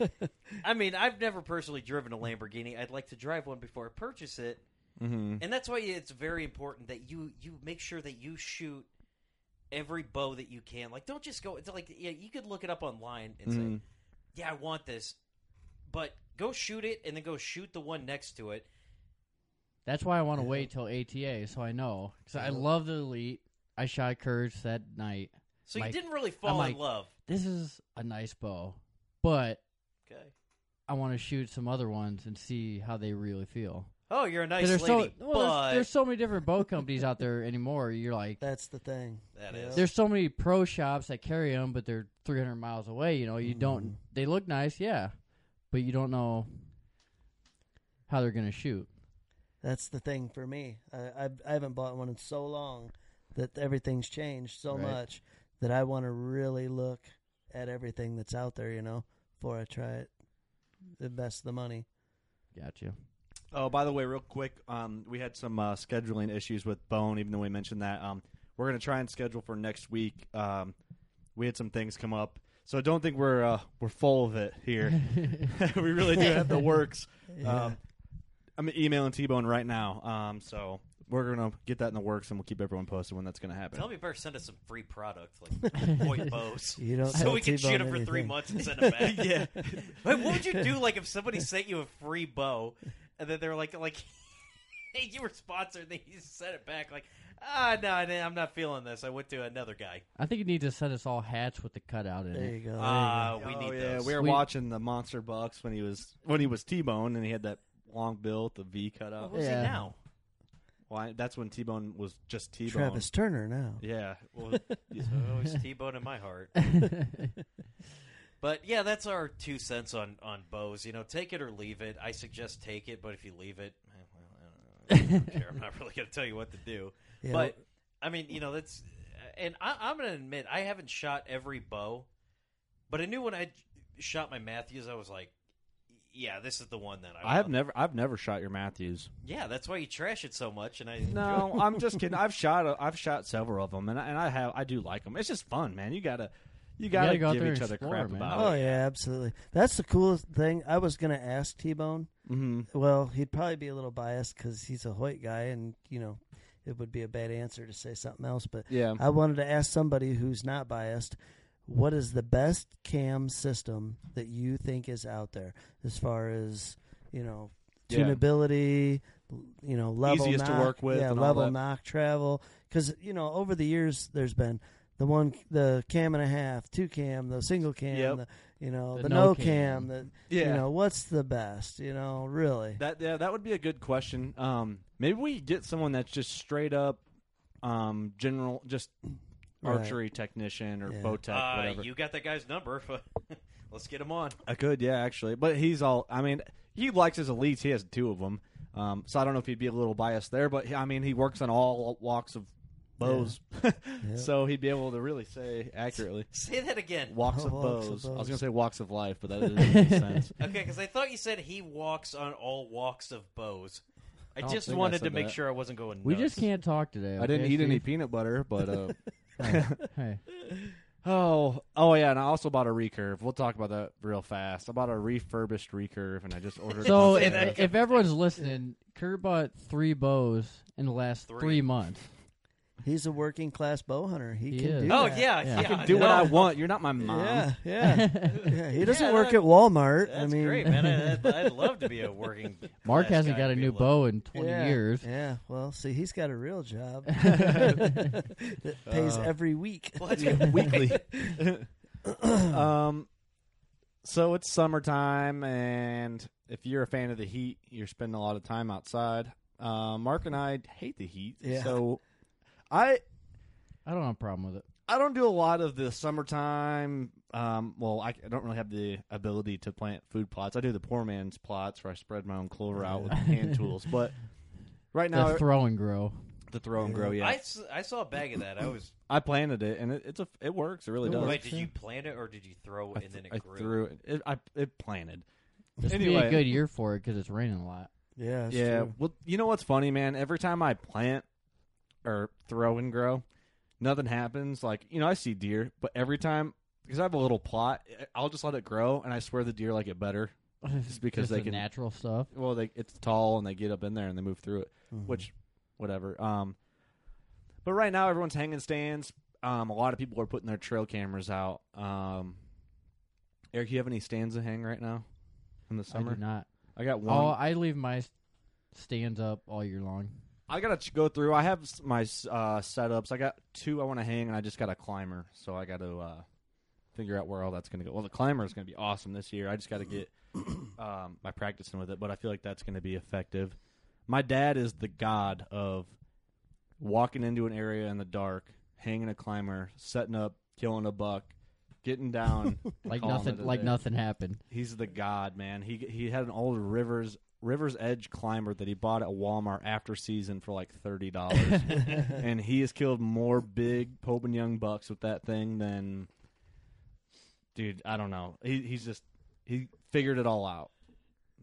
I mean, I've never personally driven a Lamborghini. I'd like to drive one before I purchase it, hmm and that's why it's very important that you you make sure that you shoot every bow that you can. Like, don't just go. It's like yeah, you could look it up online and Mhm. say, "Yeah, I want this," but go shoot it and then go shoot the one next to it. That's why I want to Yeah. wait till ATA so I know. Because I love the Elite. I shot Courage that night. So Like, you didn't really fall like- in love. This is a nice bow, but Okay. I want to shoot some other ones and see how they really feel. Oh, you're a nice there's lady, so well, but there's, there's so many different bow companies out there anymore. You're like, That's the thing. That Yeah. is. there's so many pro shops that carry them, but they're 300 miles away. You know, you Mhm. don't. They look nice, yeah, but you don't know how they're gonna shoot. That's the thing for me. I I've, I haven't bought one in so long that everything's changed so Right. much that I want to really look at everything that's out there. You know, before I try it, invest the money. Gotcha. Oh, by the way, real quick, um, we had some uh, scheduling issues with Bone. Even though we mentioned that, um, we're going to try and schedule for next week. Um, we had some things come up, so I don't think we're uh, we're full of it here. we really do have the works. Yeah. Um, I'm emailing T Bone right now, um, so we're going to get that in the works, and we'll keep everyone posted when that's going to happen. Tell me, you better send us some free product like point bows. you don't So tell we can T-Bone shoot them for three anything. months and send them back. yeah, Wait, what would you do like if somebody sent you a free bow and then they were like, like, hey, you were sponsored, and then you sent it back like, ah, no, I'm not feeling this. I went to another guy. I think you need to send us all hats with the cutout in There it. you go. There you Ah, go. we oh, need yeah. those. We were We- watching the Monster Bucks when he was when he was T Bone, and he had that long bill with the V cut What out. was Yeah. he now? Well, I, that's when T Bone was just T Bone. Travis Turner now. Yeah. Well, yeah. Oh, it's T-bone in my heart. But yeah, that's our two cents on on bows. You know, take it or leave it. I suggest take it, but if you leave it, eh, well, I don't, know. I don't care. I'm not really going to tell you what to do. Yeah, But I mean, you know, that's and I, I'm going to admit I haven't shot every bow, but I knew when I shot my Mathews, I was like, yeah, this is the one that I. I have never I've never shot your Mathews. Yeah, that's why you trash it so much, and I No, I'm just kidding. I've shot a, I've shot several of them, and I, and I have I do like them. It's just fun, man. You gotta you gotta, gotta go give each other explore, crap man. about oh it. yeah, absolutely. That's the coolest thing. I was gonna ask T Bone. hmm Well, he'd probably be a little biased because he's a Hoyt guy, and you know, it would be a bad answer to say something else. But Yeah. I wanted to ask somebody who's not biased. What is the best cam system that you think is out there as far as you know Yeah. tunability, you know level Easiest to knock, work with yeah, level knock travel? Because you know over the years there's been the one the cam and a half, two cam, the single cam, Yep. the you know The the, no no cam. cam, the Yeah. you know what's the best? You know really. That yeah, that would be a good question. Um, maybe we get someone that's just straight up, um, general, just Right. archery technician or Yeah. bow tech, Uh, whatever. you got that guy's number. Let's get him on. I could, yeah, actually, but he's all. I mean, he likes his elites. He has two of them, um, so I don't know if he'd be a little biased there. But I mean, he works on all walks of bows, so he'd be able to really say accurately. Say that again. Walks of Walks of bows. I was bows. gonna say walks of life, but that doesn't make sense. Okay, because I thought you said he walks on all walks of bows. I, don't just think I wanted to make that. sure I wasn't going. we nuts. just can't talk today. I didn't okay, eat any Steve? peanut butter, but uh, hey, hey. oh, oh yeah, and I also bought a recurve. We'll talk about that real fast. I bought a refurbished recurve, and I just ordered. So if, if everyone's listening, Curt bought three bows in the last Three. three, months. He's a working class bow hunter. He, He can is. do Oh that. yeah, Yeah. yeah. I can do what no. I want. You're not my mom. Yeah, yeah. yeah. He doesn't Yeah, work that- at Walmart. That's I mean, great, man. I, I'd, I'd love to be a working. Mark class hasn't guy got a to be new able to- bow in 20 yeah, years. Yeah. Well, see, he's got a real job that pays Uh, every week. Well, that's Yeah, weekly. um, so it's summertime, and if you're a fan of the heat, you're spending a lot of time outside. Uh, Mark and I hate the heat, Yeah. so I I don't have a problem with it. I don't do a lot of the summertime. Um, well, I, I don't really have the ability to plant food plots. I do the poor man's plots where I spread my own clover out with hand tools. But right now, the throw and grow. the throw and grow, yeah, I, I saw a bag of that. I was. I planted it, and it, it's a it works. It really It does. works. Wait, did you plant it or did you throw I, it and then it I grew? threw it. it I it planted. This would be a good year for it because it's raining a lot. Yeah. That's yeah. True. Well, you know what's funny, man? Every time I plant, or throw and grow, nothing happens. Like you know, I see deer, but every time because I have a little plot, I'll just let it grow, and I swear the deer like it better. Just because Just they the can- natural stuff. Well, they it's tall and they get up in there and they move through it, Mhm. which whatever. Um, but right now everyone's hanging stands. Um, a lot of people are putting their trail cameras out. Um, Eric, you have any stands to hang right now in the I summer? do not. I got one. Oh, I leave my stands up all year long. I gotta go through. I have my uh, setups. I got two I want to hang, and I just got a climber, so I got to uh, figure out where all that's gonna go. Well, the climber is gonna be awesome this year. I just got to get um, my practicing with it, but I feel like that's gonna be effective. My dad is the god of walking into an area in the dark, hanging a climber, setting up, killing a buck, getting down. Like nothing. Like day. nothing happened. He's the god, man. He he had an old Rivers Rivers Edge climber that he bought at Walmart after season for like thirty dollars, and he has killed more big Pope and Young bucks with that thing than, dude. I don't know. He he's just he figured it all out.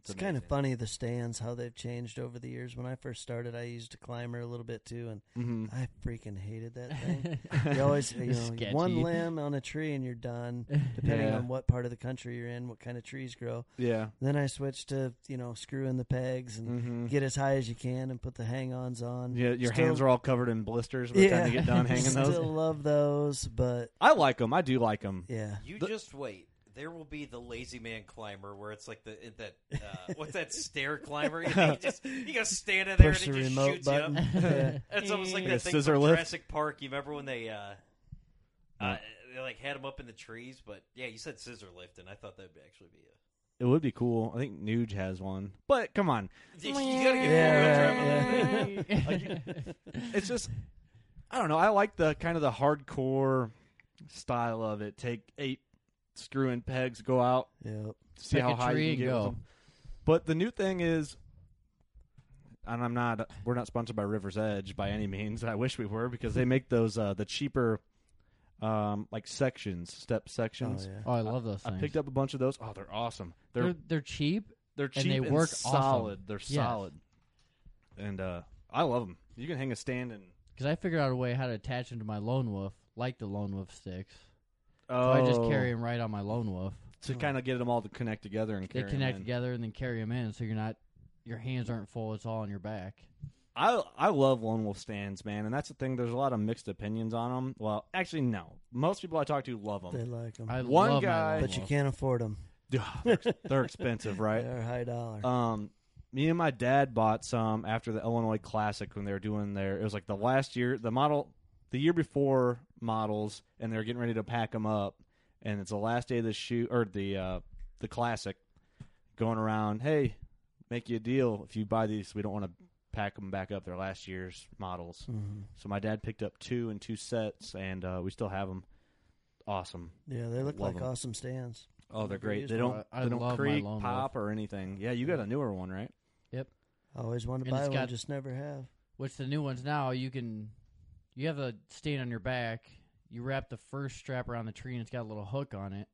It's kind of funny the stands how they've changed over the years. When I first started, I used a climber a little bit too, and Mhm. I freaking hated that thing. You always, you know, Sketchy. one limb on a tree and you're done. Depending Yeah. on what part of the country you're in, what kind of trees grow. Yeah. Then I switched to you know screw in the pegs and hmm get as high as you can and put the hang-ons on. Yeah, your Still- hands are all covered in blisters by the time you get done hanging Still those. love those, but I like them. I do like them. yeah, You The- just wait. There will be the lazy man climber where it's like the that uh, what's that stair climber? You, think you just you gotta stand in there push and the it just remote shoots you up. Yeah. It's almost like Like that a thing scissor from lift? Jurassic Park. You remember when they uh, uh they like had them up in the trees? But yeah, you said scissor lift, and I thought that'd actually be a. It would be cool. I think Nuge has one, but come on. You gotta get Yeah, full right, control. yeah. it's just I don't know. I like the kind of the hardcore style of it. Take eight screw in pegs, go out, Yep. see Pick how a high tree you can and get go. them. But the new thing is, and I'm not. We're not sponsored by River's Edge by any means. I wish we were because they make those uh, the cheaper, um, like sections, step Oh sections. yeah. Oh, I love those I things. picked up a bunch of those. Oh, they're awesome. They're They're they're cheap. they're and cheap they work awesome. solid. They're Yes. solid, and uh, I love them. You can hang a stand and. Because I figured out a way how to attach them to my lone wolf, like the lone wolf sticks. Oh, So I just carry them right on my lone wolf. to kind of get them all to connect together and carry. They carry 'em connect in. together and then carry them in, so you're not, your hands aren't full. It's all on your back. I I love lone wolf stands, man, and that's the thing. There's a lot of mixed opinions on them. Well, actually, no. Most people I talk to love them. They like them, I One love my guy- lone but you wolf. can't afford them. they're, they're expensive, right? They're high dollar. Um, me and my dad bought some after the Illinois Classic when they were doing their. It was like the last year, the model, the year before models, and they're getting ready to pack them up. And it's the last day of the shoot or the uh, the Classic. Going around, hey, make you a deal if you buy these. We don't want to pack them back up. They're last year's models. Mhm. So my dad picked up two and two sets, and uh, we still have them. Awesome. Yeah, they look Love like 'em. awesome stands. Oh, they're great. They don't I they don't creak, Lone pop, or anything. Yeah, you got a newer one, right? Yep. I always wanted to And buy one, got- just never have. Which the new ones now, you can, you have a stand on your back. You wrap the first strap around the tree, and it's got a little hook on it.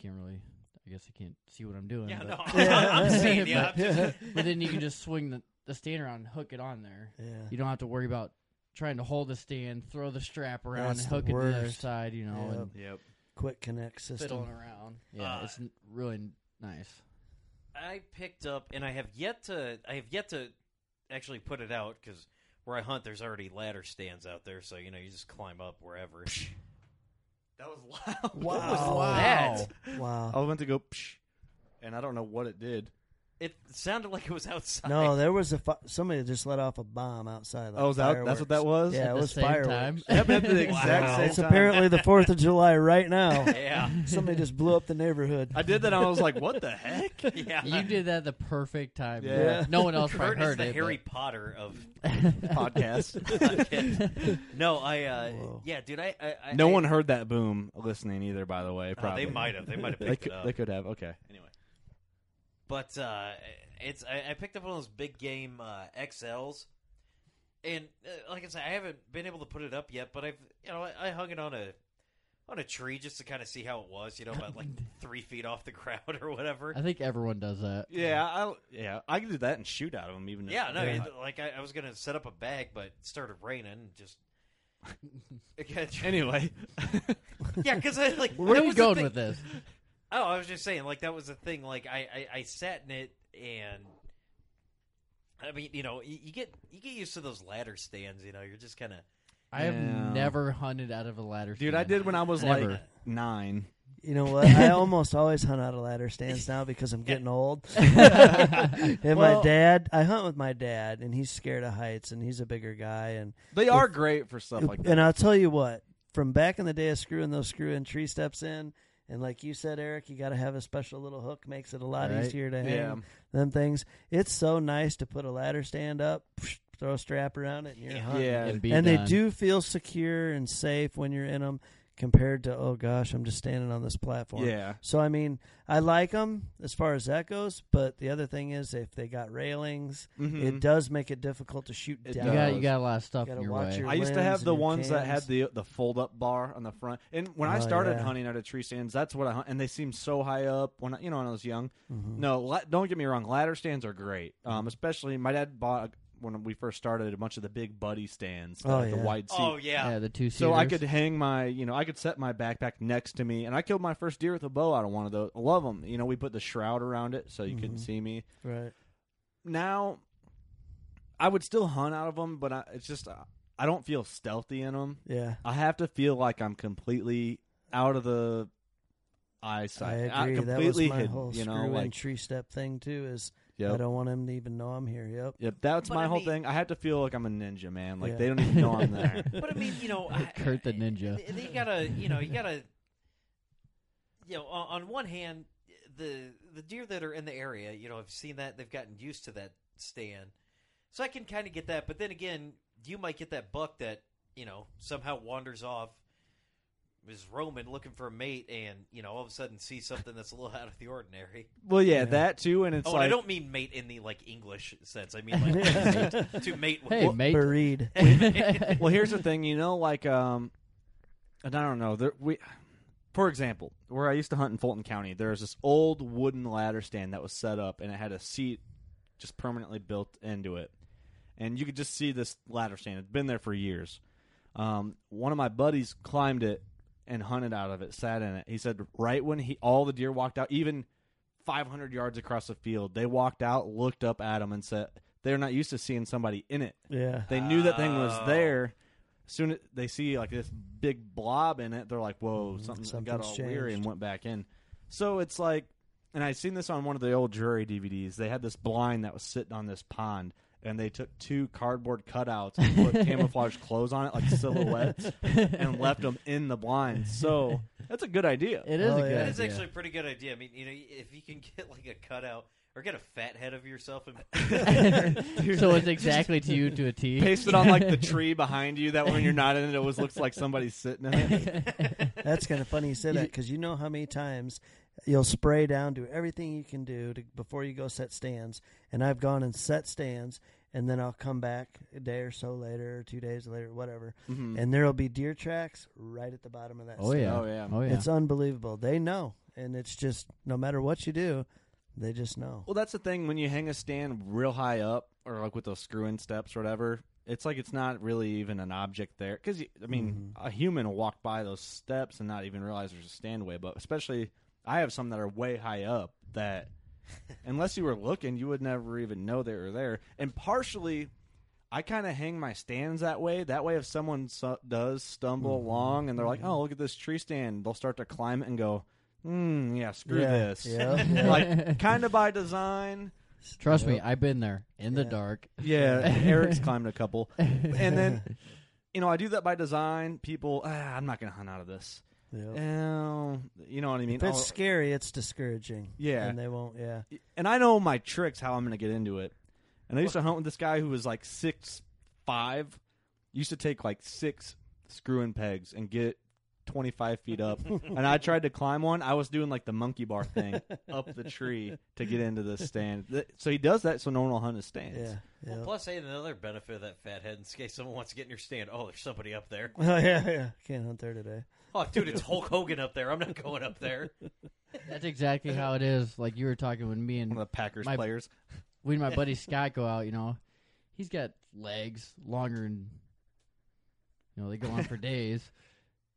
Can't really. I guess I can't see what I'm doing. Yeah, but, no, I'm seeing you. I'm But- but then you can just swing the, the stand around and hook it on there. Yeah. You don't have to worry about trying to hold the stand, throw the strap around, That's and the hook it to the other worst. side. You know, Yep. and Yep. Quick connect system. fiddling around. Yeah, Uh, it's n- really n- nice. I picked up, and I have yet to. I have yet to actually put it out because where I hunt, there's already ladder stands out there, so you know you just climb up wherever. That was loud. Wow. was that? Wow. I went to go, psh, and I don't know what it did. It sounded like it was outside. No, there was a fi- somebody just let off a bomb outside. Like oh, is that, that's what that was? Yeah, At it the was same fireworks. time? Happened at the exact Wow. same It's time. apparently the Fourth of July right now. yeah, Somebody just blew up the neighborhood. I did that. and I was like, "What the heck?" yeah. You did that the perfect time. Yeah. No one else Curt probably is heard the it. Harry but- Potter of Podcast. no, I. Uh, Whoa. yeah, dude, I. I, I No I- one heard that boom listening either. By the way, Oh, probably they might have. They might have They picked could, it up. they could have. Okay. Anyway. But uh, it's I, I picked up one of those big game uh, XLs, and uh, like I said, I haven't been able to put it up yet. But I've you know I, I hung it on a on a tree just to kind of see how it was. You know, about like three feet off the ground or whatever. I think everyone does that. Yeah, I, yeah, I can do that and shoot out of them even. if- Yeah, no, Yeah. like I, I was gonna set up a bag, but it started raining. And just Anyway, yeah, because I like Where are you was the going with this? Oh, I was just saying, like that was the thing. Like I, I, I sat in it, and I mean, you know, you, you get you get used to those ladder stands. You know, you're just kind of I have Yeah. never hunted out of a ladder. dude, I stand. did when I was Never. like nine. You know what? I almost always hunt out of ladder stands now because I'm getting old. and my Well- dad, I hunt with my dad, and he's scared of heights, and he's a bigger guy, and They are great for stuff like that. and I'll tell you what, from back in the day of screwing those screw-in tree steps in, and like you said, Eric, you got to have a special little hook, makes it a lot Right. easier to hang Yeah. them things. It's so nice to put a ladder stand up, throw a strap around it, and you're Yeah. hunting. Yeah, And, be and they do feel secure and safe when you're in them, compared to oh gosh, I'm just standing on this platform. yeah. So I mean, I like them as far as that goes, but the other thing is if they got railings, Mhm. it does make it difficult to shoot It down. You got, you got a lot of stuff Gotta in your watch way. your- I used to have the your ones that had the the fold up bar on the front. And when I Oh, started yeah. hunting out of tree stands, that's what I hunt. And they seemed so high up when I, you know when I was young. Mhm. No, la- don't get me wrong. Ladder stands are great. Um, especially my dad bought when we first started a bunch of the big buddy stands, that Oh, had the yeah. wide seat. oh yeah, yeah, the two So I could hang my, you know, I could set my backpack next to me, and I killed my first deer with a bow out of one of those. I love them. You know, we put the shroud around it so you couldn't Mhm. see me. Right. Now, I would still hunt out of them, but I, it's just uh, I don't feel stealthy in them. Yeah. I have to feel like I'm completely out of the I eyesight, out- agree. That was completely my hidden. whole You know, screw in like tree step thing too. Is I don't want him to even know I'm here. Yep. yep. That's But my I whole mean- thing. I have to feel like I'm a ninja, man. Like Yeah. they don't even know I'm there. but I mean, you know, I- Curt the Ninja. I- You gotta, you know, you gotta, you know, on, on one hand, the the deer that are in the area, you know, I've seen that they've gotten used to that stand, so I can kind of get that. But then again, you might get that buck that you know somehow wanders off, is roaming looking for a mate, and you know all of a sudden sees something that's a little out of the ordinary. well, yeah, Yeah. that too, and it's oh, and like I don't mean mate in the like English sense. I mean like to mate. with- Hey, mate. Buried. well, here's the thing, you know, like um, and I don't know, there, we, for example, where I used to hunt in Fulton County, there was this old wooden ladder stand that was set up, and it had a seat just permanently built into it, and you could just see this ladder stand. It's been there for years. Um, one of my buddies climbed it and hunted out of it, sat in it. He said right when he all the deer walked out, even 500 yards across the field, they walked out, looked up at him, and said they're not used to seeing somebody in it. Yeah. They knew that thing was Oh. there. Soon as they see like this big blob in it, they're like, "Whoa, mm-hmm. something got all something's weary," and went back in. So it's like, and I seen this on one of the old Drury DVDs. They had this blind that was sitting on this pond, and they took two cardboard cutouts and put camouflage clothes on it, like silhouettes, and left them in the blind. So that's a good idea. It is Oh, a yeah. good That is idea. actually a pretty good idea. I mean, you know, if you can get like a cutout or get a fat head of yourself and so it's exactly to you to a T. Paste it on like the tree behind you. That when you're not in it, it always looks like somebody's sitting in it. That's kind of funny you say that because you know how many times you'll spray down, do everything you can do to, before you go set stands. And I've gone and set stands, and then I'll come back a day or so later, or two days later, whatever, Mhm. and there'll be deer tracks right at the bottom of that. oh stand. yeah. Oh, yeah. Oh yeah. It's unbelievable. They know, and it's just no matter what you do, they just know. Well, that's the thing when you hang a stand real high up, or like with those screw-in steps or whatever. It's like it's not really even an object there because I mean, a human will walk by those steps and not even realize there's a standway. But especially, I have some that are way high up that, unless you were looking, you would never even know they were there. And partially, I kind of hang my stands that way. That way, if someone su- does stumble along and they're like, "Oh, look at this tree stand," they'll start to climb it and go, "Hmm, yeah, screw Yeah, this." yeah, yeah. like kind of by design. Trust me, I've been there in the dark. Yeah, Eric's climbed a couple, and then you know I do that by design. People, ah, I'm not going to hunt out of this. Yep. Oh, you know what I mean? If it's Oh, scary, it's discouraging. Yeah. and they won't. Yeah, and I know my tricks how I'm going to get into it. And I used to hunt with this guy who was like six five. Used to take like six screw-in pegs and get twenty five feet up, and I tried to climb one. I was doing like the monkey bar thing up the tree to get into the stand. So he does that so no one will hunt his stands. Yeah. yeah. Well, plus, hey, another benefit of that fat head in case someone wants to get in your stand. Oh, there's somebody up there. Oh yeah, yeah. Can't hunt there today. Oh, dude, it's Hulk Hogan up there. I'm not going up there. That's exactly how it is. Like you were talking with me and One of the Packers My- players. we and my buddy Scott go out. You know, he's got legs longer than you know they go on for days.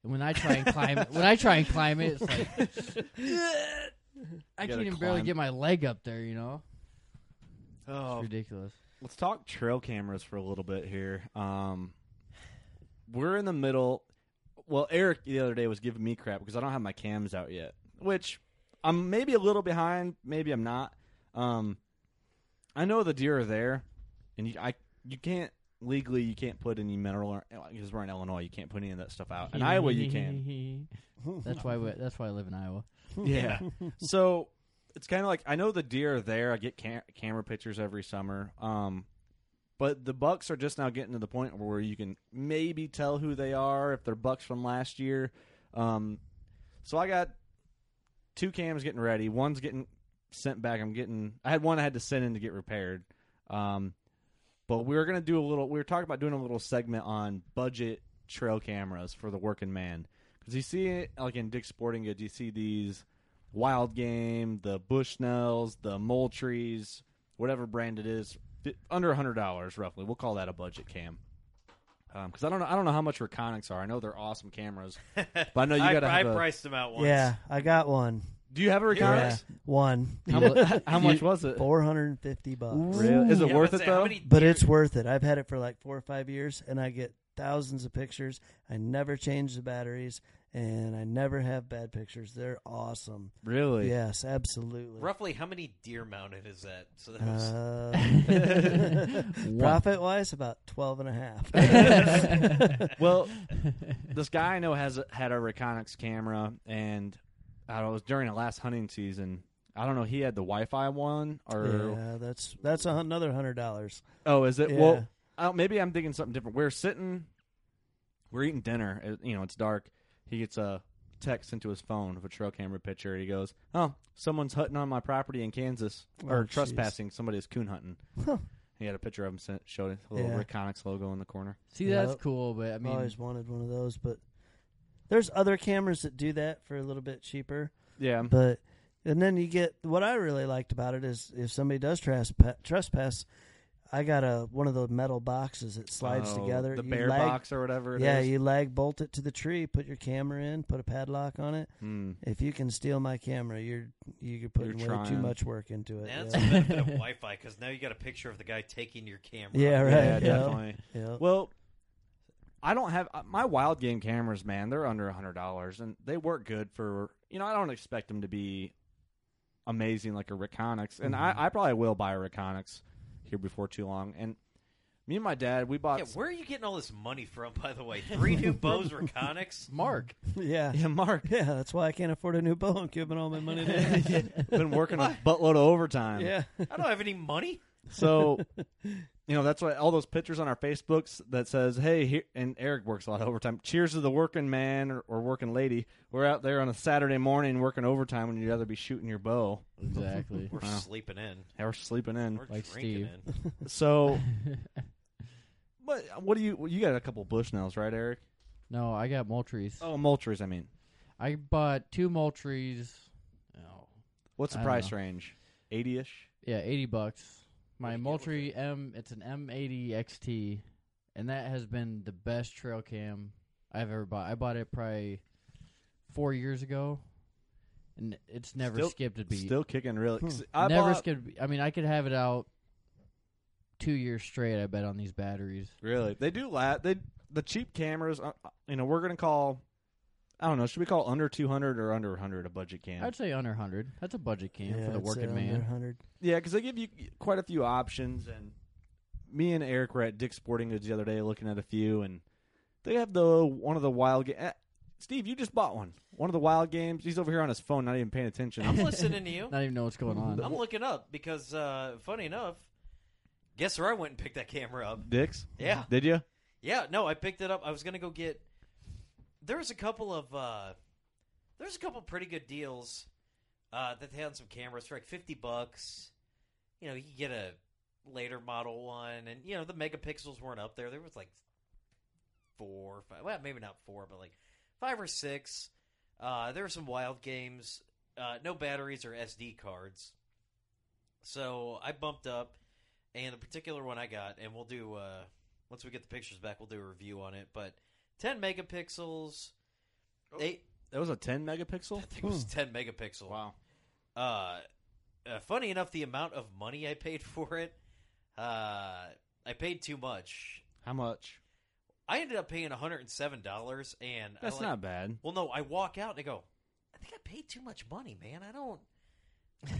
And when I try and climb it, when I try and climb it, it's like I gotta can't even barely climb. get my leg up there. You know, it's Oh, ridiculous. let's talk trail cameras for a little bit here. Um, we're in the middle. Well, Eric the other day was giving me crap because I don't have my cams out yet, which I'm maybe a little behind, maybe I'm not. Um, I know the deer are there, and you, I you can't legally you can't put any mineral because we're in Illinois you can't put any of that stuff out. In Iowa you can. That's why. We, that's why I live in Iowa. Yeah. so it's kind of like I know the deer are there. I get cam- camera pictures every summer. Um, but the bucks are just now getting to the point where you can maybe tell who they are if they're bucks from last year. Um, so I got two cams getting ready. One's getting sent back. I'm getting. I had one I had to send in to get repaired. Um, but we were gonna do a little. We were talking about doing a little segment on budget trail cameras for the working man. Because you see it like in Dick's Sporting Goods, you see these wild game, the Bushnells, the Moultries, whatever brand it is, under a hundred dollars roughly. We'll call that a budget cam. Um, because I don't know, I don't know how much Reconyx are. I know they're awesome cameras, but I know you got to. I have a. priced them out once. Yeah, I got one. Do you have a Yeah, one. How, mu- how much was it? Four hundred and fifty bucks. Really? Is it Yeah, worth it say, though? But it's worth it. I've had it for like four or five years, and I get thousands of pictures. I never change the batteries, and I never have bad pictures. They're awesome. Really? Yes, absolutely. roughly how many deer mounted is that? So that was Uh, One. profit wise, about twelve and a half. Well, this guy I know has had a Reconyx camera, and I don't know, it was during the last hunting season. I don't know. He had the Wi-Fi one, or yeah, that's that's another hundred dollars. oh, is it? Yeah. Well, I don't, maybe I'm thinking something different. We're sitting, we're eating dinner. It- you know, it's dark. He gets a text into his phone of a trail camera picture. He goes, "Oh, someone's hunting on my property in Kansas, Oh, or jeez. trespassing. Somebody's coon hunting." Huh. He had a picture of him sent, showed it, a little Yeah. Reconyx logo in the corner. See, that's cool, but I I've mean, always wanted one of those, but there's other cameras that do that for a little bit cheaper. Yeah, But and then you get what I really liked about it is if somebody does trespass, trespass I got a one of the metal boxes that slides Oh, together. the You bear lag- box or whatever. it Yeah, is. you lag bolt it to the tree, put your camera in, put a padlock on it. Hmm. If you can steal my camera, you're you're putting You're way too much work into it. Yeah, that's yeah. the benefit of Wi-Fi because now you got a picture of the guy taking your camera. Yeah, right. Yeah, yeah. definitely. Yeah. Well, I don't have uh, my wild game cameras, man. They're under a hundred dollars, and they work good for you know. I don't expect them to be amazing like a Reconyx, and Mhm. I, I probably will buy a Reconyx here before too long. And me and my dad, we bought Yeah, where are you getting all this money from, by the way? Three new bows Reconyx? Mark. yeah. yeah, Mark Yeah, that's why I can't afford a new bow. I'm giving all my money to him. been working a buttload of overtime. yeah. I don't have any money. So, you know, that's why all those pictures on our Facebooks that says, "Hey," here, and Eric works a lot of overtime. Cheers to the working man or, or working lady. We're out there on a Saturday morning working overtime when you'd rather be shooting your bow Exactly. We're Wow. sleeping in. We're sleeping in. We're Like drinking Steve. in. So, but what do you? You got a couple Bushnells, right, Eric? no, I got Moultries. Oh, Moultries. I mean, I bought two Moultries. Oh, what's the I don't price know. range? Eighty-ish. yeah, eighty bucks. My What do you get Moultrie M, it's an M80 XT, and that has been the best trail cam I've ever bought. I bought it probably four years ago, and it's never Still- skipped a beat. Still kicking really. 'cause Hmm. I never bought, skipped. a beat. I mean, I could have it out two years straight. I bet on these batteries. Really, they do la They the cheap cameras. Uh, uh, you know, we're gonna call. I don't know. Should we call under two hundred or under hundred a budget cam? I'd say under hundred. That's a budget cam yeah, for the I'd say working under man. 100. Yeah, because they give you quite a few options. And me and Eric were at Dick's Sporting Goods the other day looking at a few, and they have the one of the wild. Ga- eh, Steve, you just bought one. One of the wild games. He's over here on his phone, not even paying attention. I'm listening to you. Not even know what's going on. I'm looking up because, uh, funny enough, guess where I went and picked that camera up? Dick's. Yeah. Did you? Yeah, no, I picked it up. I was going to go get. There's a couple of uh, there's a couple pretty good deals uh, that they had on some cameras for like fifty bucks. You know, you get a later model one, and you know the megapixels weren't up there. There was like four, five, well, maybe not four, but like five or six. Uh, there were some wild games, uh, no batteries or SD cards. So I bumped up, and the particular one I got, and we'll do uh, once we get the pictures back, we'll do a review on it. But ten megapixels, eight. That was a 10 megapixel? I megapixel. think it was ten megapixel. Wow. Uh, uh, funny enough, the amount of money I paid for it, uh, I paid too much. How much? I ended up paying one hundred and seven dollars, and I That's like- not bad. Well, no, I walk out and I go, I think I paid too much money, man. I don't.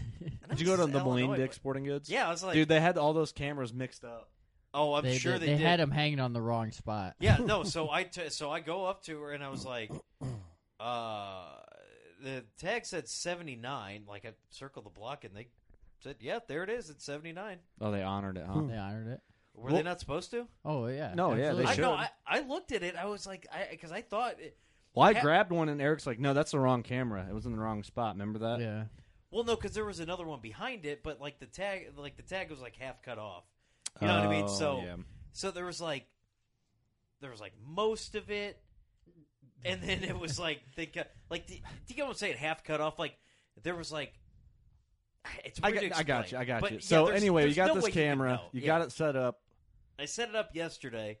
Did you go to the is Moline Illinois, Dick Sporting Goods? Yeah, I was like, Dude, they had all those cameras mixed up. Oh, I'm they, sure they, they, they did. had him hanging on the wrong spot. Yeah, no. So I t- so I go up to her and I was like, uh, the tag said seventy nine. Like I circled the block and they said, yeah, there it is. It's seventy nine. Oh, they honored it, huh? They honored it. Were Well- they not supposed to? Oh yeah. No, yeah, they absolutely. I should. know. I, I looked at it. I was like, I because I thought. It, Well, I Ha- grabbed one, and Eric's like, "No, that's the wrong camera. It was in the wrong spot. Remember that?" Yeah. well, no, because there was another one behind it, but like the tag, like the tag was like half cut off. You know what I mean? Oh, So yeah. So there was like, there was like most of it, and then it was like they cut like do you get what I'm saying? Half cut off. Like there was like, it's I weird got, to I got explain, you. I got but you. yeah, So there's- anyway, you there's got no this way you can camera. know. You Yeah. got it set up. I set it up yesterday.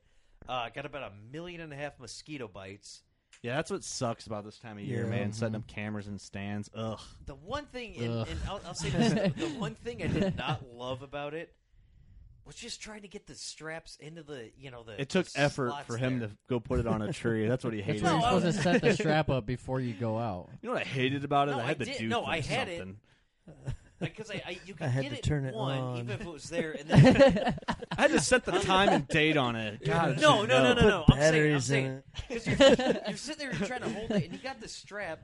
Uh, I got about a million and a half mosquito bites. Yeah, that's what sucks about this time of year, Yeah. man. Setting Mhm. up cameras and stands. Ugh. The one thing, and, Ugh. and I'll, I'll say this: the one thing I did not love about it was just trying to get the straps into the, you know, the. It took the effort slots for him there. to go put it on a tree. That's what he That's hated. why you're supposed to set the strap up before you go out. You know what I hated about it? No, I had I to did- do no, I had it. something. because I, I you could I had get to it turn it one on. even if it was there, and then I had to set the time and date on it. God, it no, no, no, no, no. Put I'm saying, I'm batteries in saying, because you're, you're sitting there, you're trying to hold it, and you got the strap,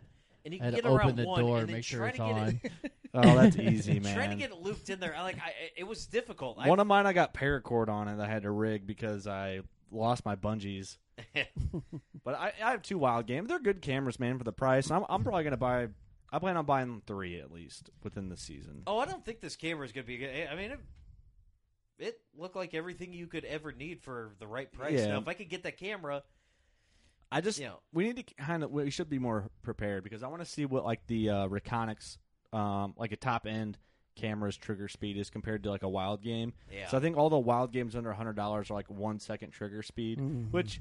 and you I had get to around open the one, door, and then make sure trying it's to get on. It, Oh, that's easy, man. trying to get it looped in there, I like, I, it was difficult. I, One of mine, I got paracord on it. I had to rig because I lost my bungees. But I, I have two wild games. They're good cameras, man, for the price. I'm, I'm probably gonna buy. I plan on buying three at least within the season. oh, I don't think this camera is going to be good. I mean, it, it looked like everything you could ever need for the right price. Yeah. Now, if I could get that camera, I just you know, we need to kind of we should be more prepared because I want to see what like the uh, Reconyx, um, like a top end camera's trigger speed is compared to like a wild game. yeah. So I think all the wild games under hundred dollars are like one second trigger speed, Mhm. which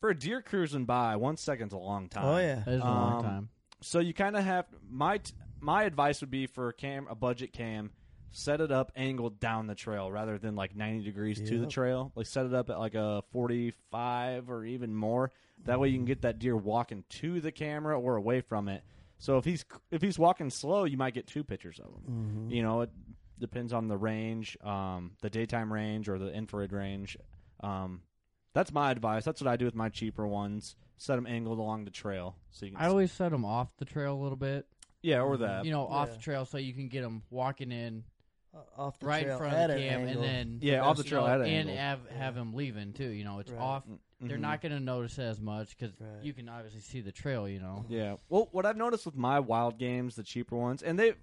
for a deer cruising by, one second's a long time. Oh yeah. That is a long Um, time. So you kind of have my t- my advice would be for a cam a budget cam, set it up angled down the trail rather than like ninety degrees to the Yep. trail. Like set it up at like a forty five or even more. That way you can get that deer walking to the camera or away from it. So if he's if he's walking slow, you might get two pictures of him. Mhm. You know, it depends on the range, um, the daytime range or the infrared range. Um, that's my advice. That's what I do with my cheaper ones. Set them angled along the trail, so you can. I always set them off the trail a little bit. yeah, or that. You know, off Yeah. the trail so you can get them walking in Off the right trail in front at of the an cam, and then Yeah, off the trail at an and angle. have have them leaving too. You know, it's Right. off. They're not going to notice as much because Right. you can obviously see the trail. You know. Yeah. Well, what I've noticed with my wild games, the cheaper ones, and they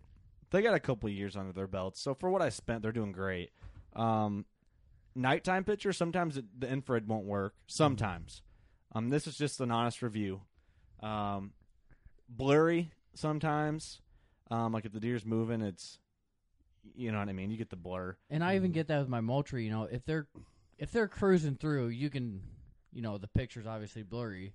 they got a couple of years under their belts. So for what I spent, they're doing great. Um, nighttime picture, sometimes it, the infrared won't work. Sometimes. Um, this is just an honest review. Um, blurry sometimes. Um, like if the deer's moving, it's you know what I mean. You get the blur. And I even get that with my Moultrie. You know, if they're if they're cruising through, you can, you know, the picture's obviously blurry,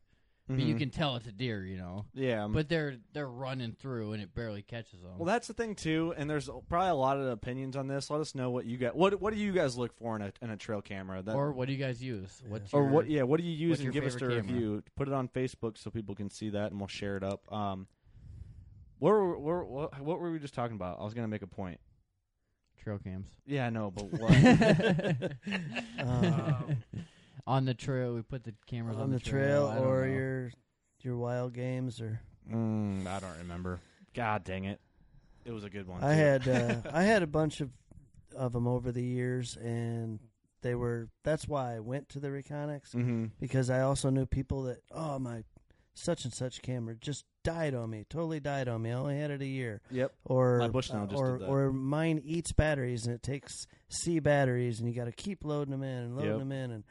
but you Mhm. can tell it's a deer. You know, yeah. but they're they're running through and it barely catches them. Well, that's the thing too, and there's probably a lot of opinions on this. Let us know what you got. What What do you guys look for in a in a trail camera? That, or what do you guys use? What's or your, what? Yeah, what do you use? what's And your give us a favorite camera? review. Put it on Facebook so people can see that, and we'll share it up. Um, where, were- where, what, what were we just talking about? I was gonna make a point. Trail cams? Yeah, I know, but what? Um, on the trail, we put the cameras on, on the trail I don't or know. your your wild games or mm, I don't remember. God dang it! It was a good one. I too. had uh, I had a bunch of of them over the years and they were that's why I went to the Reconyx Mhm. because I also knew people that oh my such and such camera just died on me, totally died on me. I only had it a year. Yep. Or My Bushnell just or did that. or mine eats batteries and it takes C batteries and you got to keep loading them in and loading Yep. them in and.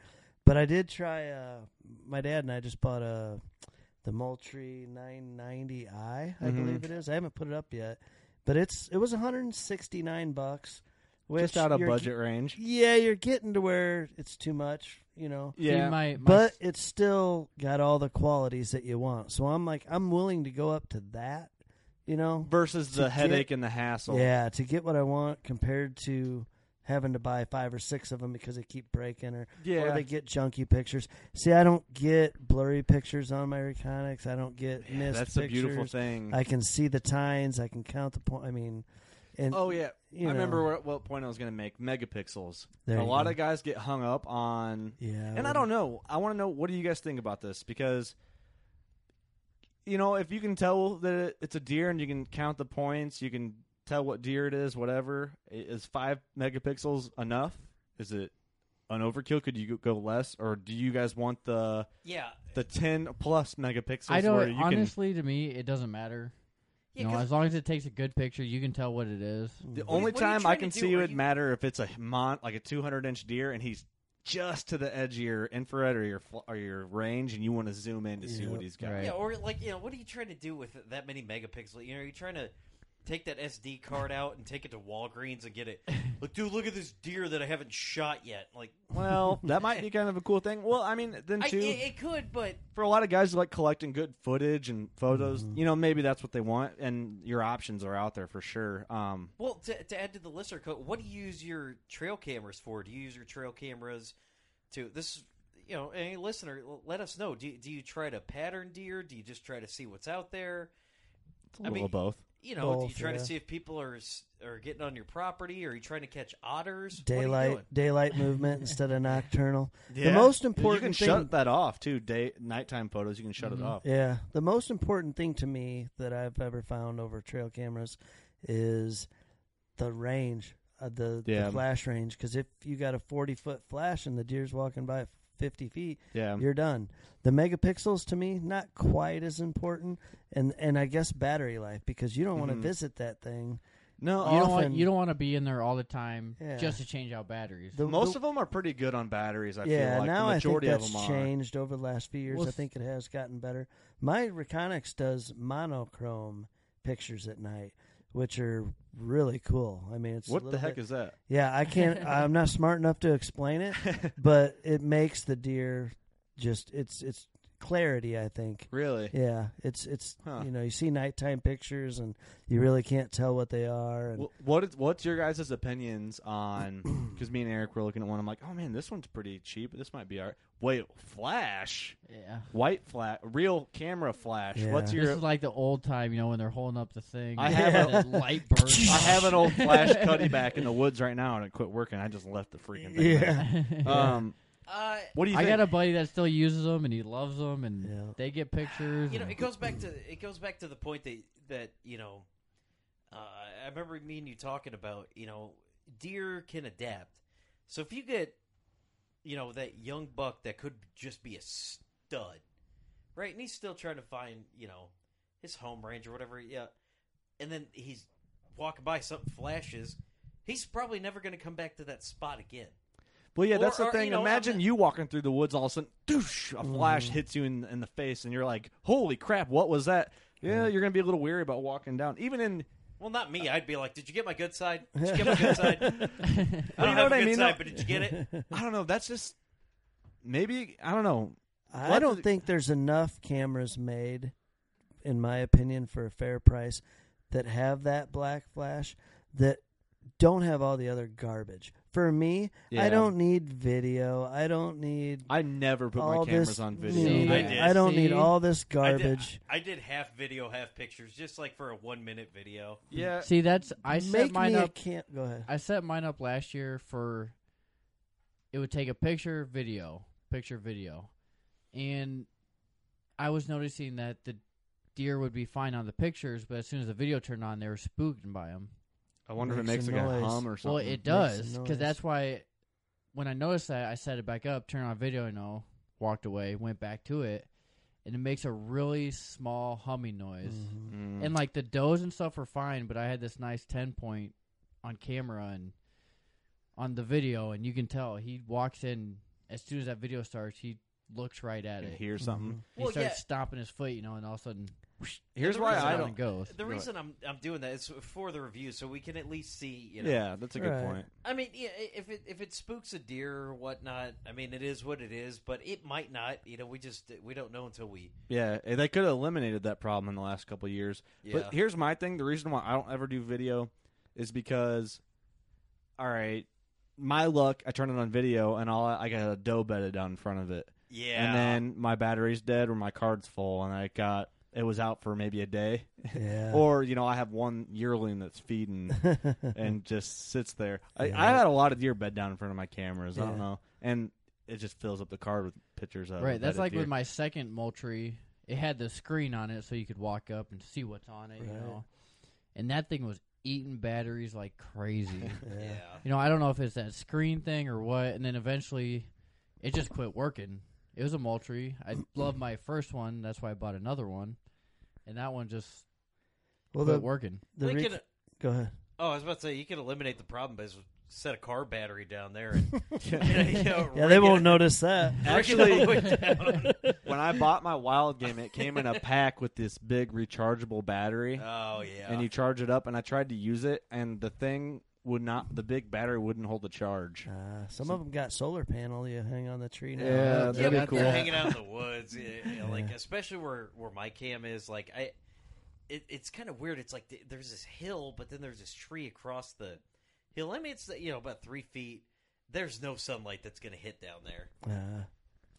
But I did try. Uh, my dad and I just bought a the Moultrie 990i, I Mhm. believe it is. I haven't put it up yet, but it's it was 169 bucks. Which Just out of you're- budget range. Yeah, you're getting to where it's too much, you know. See, Yeah. my, my But it's still got all the qualities that you want. So I'm like, I'm willing to go up to that, you know. versus To the get- headache and the hassle. Yeah, to get what I want compared to having to buy five or six of them because they keep breaking or Yeah. or they get junky pictures. See, I don't get blurry pictures on my Reconyx. I don't get Yeah, missed that's the pictures. beautiful thing. I can see the tines. I can count the point. I mean, and oh yeah, you I remember know. what, what point I was going to make. Megapixels. There a lot go. of guys get hung up on, yeah, and I don't know. I want to know what do you guys think about this because. You know, if you can tell that it's a deer and you can count the points, you can tell what deer it is, whatever. Is five megapixels enough? Is it an overkill? Could you go less, or do you guys want the Yeah. the ten plus megapixels? I don't. you Honestly, to me, it doesn't matter. Yeah, you know, 'cause- as long as it takes a good picture, you can tell what it is. The. What only what are you time I trying can to see do? it Are would you- matter if it's a mon like a two hundred inch deer and he's just to the edge of your infrared or your fl- or your range, and you want to zoom in to see what he's got. Right. Yeah, or like you know, what are you trying to do with that many megapixels? You know, are you trying to take that SD card out and take it to Walgreens and get it? Like, dude, look at this deer that I haven't shot yet. Like, Well, that might be kind of a cool thing. Well, I mean, then I, it, too, it could, but for a lot of guys who like collecting good footage and photos, Mhm. you know, maybe that's what they want, and your options are out there for sure. Um, well, to, to add to the listener code, what do you use your trail cameras for? Do you use your trail cameras to this? You know, any listener, let us know. Do you, do you try to pattern deer? Do you just try to see what's out there? it's a I little mean, of both. You know, do you try yeah. to see if people are are getting on your property? Or are you trying to catch otters? What are you daylight daylight movement instead of nocturnal. Yeah. most important you can thing- shut that off too. Day nighttime photos, you can shut Mhm. it off. Yeah, the most important thing to me that I've ever found over trail cameras is the range, uh, the, Yeah. the flash range. Because if you got a forty foot flash and the deer's walking by at fifty feet, Yeah, you're done. The megapixels to me not quite as important, and and I guess battery life because you don't want to mm-hmm. visit that thing. no, You don't want you don't want to be in there all the time Yeah. just to change out batteries. The- most the- of them are pretty good on batteries. I yeah, feel like now the I think majority that's of them are. changed over the last few years. Well, I think it has gotten better. My Reconyx does monochrome pictures at night, which are really cool. I mean, it's What the heck bit- is that? Yeah, I can't. I'm not smart enough to explain it, but it makes the deer just it's it's clarity. I think. really? Yeah, it's it's Huh. you know you see nighttime pictures and you really can't tell what they are. And Wh- What is, what's your guys' opinions on? Because me and Eric were looking at one. I'm like, oh man, this one's pretty cheap. This might be our wait flash, yeah. white flash, real camera flash. Yeah. What's your? This is like the old time, you know, when they're holding up the thing. I and have a light burst. I have an old flash Cuddeback in the woods right now, and it quit working. I just left the freaking thing. there. yeah, Um, Uh, what do you I think? got a buddy that still uses them and he loves them and Yeah. they get pictures. you know, and- it goes back to it goes back to the point that that you know, uh, I remember me and you talking about you know, deer can adapt. So if you get, you know, that young buck that could just be a stud, right, and he's still trying to find you know his home range or whatever, yeah, and then he's walking by, something flashes, he's probably never going to come back to that spot again. Well, yeah, that's or- the or, thing. you know, Imagine I'm- you walking through the woods, all of a sudden, doosh, a flash Mhm. hits you in, in the face, and you're like, "Holy crap, what was that?" Yeah, you're gonna be a little weary about walking down, even in Well, not me. I'd be like, "Did you get my good side? Did you get my good side? I don't you know have what a I good mean, side, but did you get it?" I don't know. That's just maybe I don't know. I What don't the- think there's enough cameras made, in my opinion, for a fair price that have that black flash that don't have all the other garbage. For me, Yeah. I don't need video. I don't need I never put all my cameras this on video. See, I did. I don't need all this I did- garbage. I did half video, half pictures, just like for a one minute video. yeah, See, that's I set Make mine me a up. can't go ahead. I set mine up last year for it would take a picture, video, picture, video, and I was noticing that the deer would be fine on the pictures, but as soon as the video turned on, they were spooked by them. I wonder if it Makes makes a like a noise. hum or something. Well, it does because noise. that's why when I noticed that, I set it back up, turned on video, and all walked away, went back to it, and it makes a really small humming noise. Mhm. Mm. And like the does and stuff were fine, but I had this nice ten point on camera and on the video, and you can tell he walks in as soon as that video starts. He looks right at You it. hear something. He Well, starts yeah. stomping his foot, you know, and all of a sudden, Here's the why reason I down don't. it goes. The Go reason I'm I'm doing that is for the review, so we can at least see. You know, Yeah, that's a good Right. point. I mean, yeah, if it if it spooks a deer or whatnot, I mean, it is what it is. But it might not. You know, we just we don't know until we. Yeah, eh, they could have eliminated that problem in the last couple of years. Yeah. But here's my thing: the reason why I don't ever do video is because, all right, my luck, I turn it on video and all I got a doe bedded down in front of it, yeah. and then my battery's dead or my card's full, and I got it was out for maybe a day, Yeah. or you know I have one yearling that's feeding and just sits there. I, Yeah. I had a lot of deer bed down in front of my cameras. I don't know, and it just fills up the card with pictures of right? That's like deer. with my second Moultrie. It had the screen on it, so you could walk up and see what's on it, you know. And that thing was eating batteries like crazy. yeah. yeah. You know, I don't know if it's that screen thing or what. And then eventually, it just quit working. It was a Moultrie. I loved my first one. That's why I bought another one. And that one just Well, quit the, working. the We rec- could- go ahead. oh, I was about to say you could eliminate the problem by just set a car battery down there and you know, Yeah, they it- won't notice that. rig it Actually- all the way down. when I bought my wild game, it came in a pack with this big rechargeable battery, oh yeah. and you charge it up. And I tried to use it, and the thing would not. The big battery wouldn't hold the charge. Uh, some of them got solar panel you hang on the tree now. Yeah, yeah, that'd but be cool. you're hanging out in the woods, yeah, yeah, like especially where where my cam is, like I, it, it's kind of weird. It's like th- there's this hill, but then there's this tree across the hill. I mean, it's you know about three feet. There's no sunlight that's going to hit down there. Uh,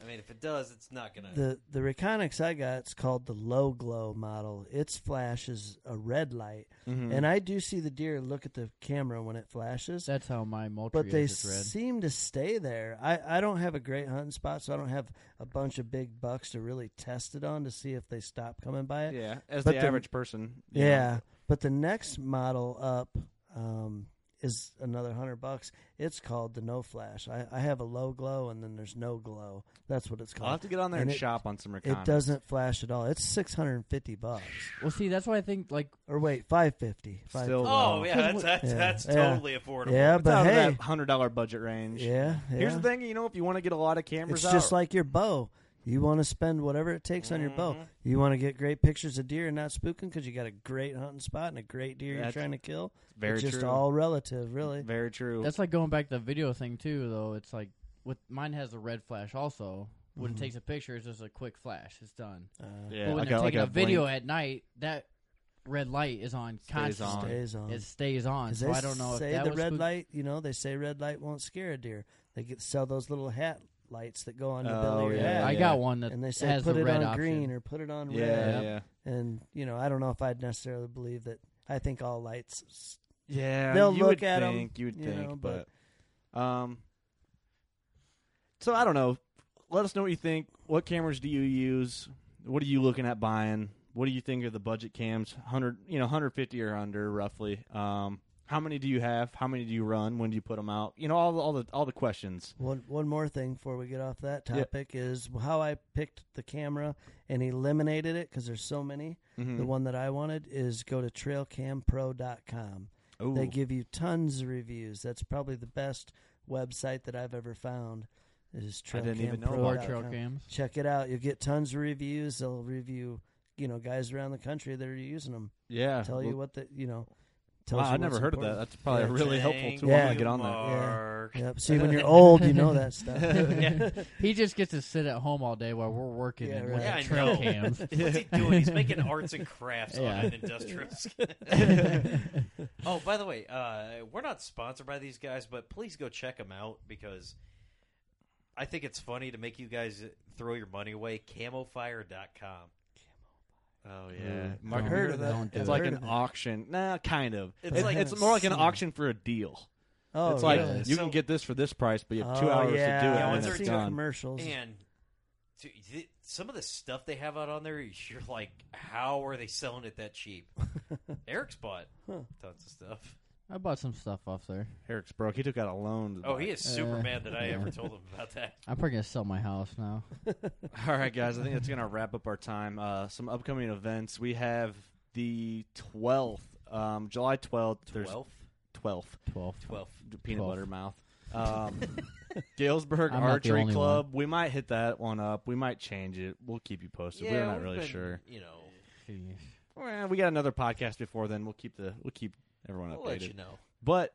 I mean, if it does, it's not going to. the the Reconyx I got it's called the low glow model. Its flash is a red light, Mhm. and I do see the deer look at the camera when it flashes. That's how my Moultrie but they is. Red. seem to stay there. I, I don't have a great hunting spot, so I don't have a bunch of big bucks to really test it on to see if they stop coming by it. yeah, as But the the- average person. Yeah, know. but the next model up um, is another hundred bucks. It's called the No Flash. I, I have a low glow, and then there's no glow. That's what it's called. I'll have to get on there And and, it- shop on some It doesn't flash at all. It's six hundred and fifty bucks. well, see, that's why I think like Or wait, five fifty. Still oh yeah, that's that's, Yeah, that's yeah. totally affordable. Yeah, It's but out hey, that hundred dollar budget range. yeah, yeah. Here's the thing, you know, if you want to get a lot of cameras It's out, just like your bow. You want to spend whatever it takes on your bow. Mhm. You want to get great pictures of deer and not spooking because you got a great hunting spot and a great deer you're trying to kill. very it's just true. all relative, really. very true. that's like going back to the video thing too. Though it's like with mine has a red flash also. When Mhm. it takes a picture, it's just a quick flash. It's done. Uh, yeah, but when I they're got like taking a, video at night, that red light is on Stays constantly. on. Stays on. It stays on. 'Cause So I don't know if that the was red spook- light. You know, they say red light won't scare a deer. They get sell those little hat lights that go on the Oh, belly of your yeah, hat, I got one that and they say has put the it red on option. green or put it on Yeah, red. yeah, And you know, I don't know if I'd necessarily believe that. I think all lights. s- yeah. They'll you look would at 'em, think, You would you think, know, but, but- um. So I don't know. Let us know what you think. What cameras do you use? What are you looking at buying? What do you think of the budget cams? Hundred, you know, hundred fifty or under, roughly. Um, how many do you have? How many do you run? When do you put them out? You know, all the all the all the questions. One one more thing before we get off that Yeah. topic is how I picked the camera and eliminated it because there's so many. Mm-hmm. The one that I wanted is go to trailcampro.com. Ooh. They give you tons of reviews. That's probably the best website that I've ever found. Is I didn't even know about trail cams. Check it out. You'll get tons of reviews. They'll review, you know, guys around the country that are using them. yeah. Tell you well, what the, you know. Wow, tells you I never what's heard of that. That's probably Yeah. a really helpful Thank tool. Yeah. I'm gonna get on that. Mark. Yep. See, when you're old, you know that stuff. Yeah. He just gets to sit at home all day while we're working Yeah, and right. with Yeah, I trail know. cams. What's he doing? He's making arts and crafts Yeah. on an industrial scale. oh, by the way, uh, we're not sponsored by these guys, but please go check them out because I think it's funny to make you guys throw your money away. Camofire.com. Oh yeah. Mark, I've heard of that. Don't do It's it. like Heard an of it. auction. Nah, kind of. It's It's, like- it's more like an Seen. auction for a deal. Oh, it's like really? you So- can get this for this price, but you have two Oh, hours yeah. to do it, Yeah, and once then they're it's done. commercials. And dude, th- some of the stuff they have out on there, you're like, how are they selling it that cheap? Eric's bought Huh. tons of stuff. I bought some stuff off there. Eric's broke. He took out a loan. to Oh, buy he is super Uh, mad that I yeah. ever told him about that. I'm probably gonna sell my house now. All right, guys. I think that's going to wrap up our time. Uh, some upcoming events. We have the 12th, um, July 12th. There's Twelfth, 12th. Twelve. twelfth. Peanut Twelve. butter mouth. Um, Galesburg I'm not the Archery only Club. We might hit that one up. We might change it. We'll keep you posted. Yeah, We're not we've really been, sure. You know, Jeez. Well, we got another podcast before then. We'll keep the we'll keep everyone we'll updated. let you know. But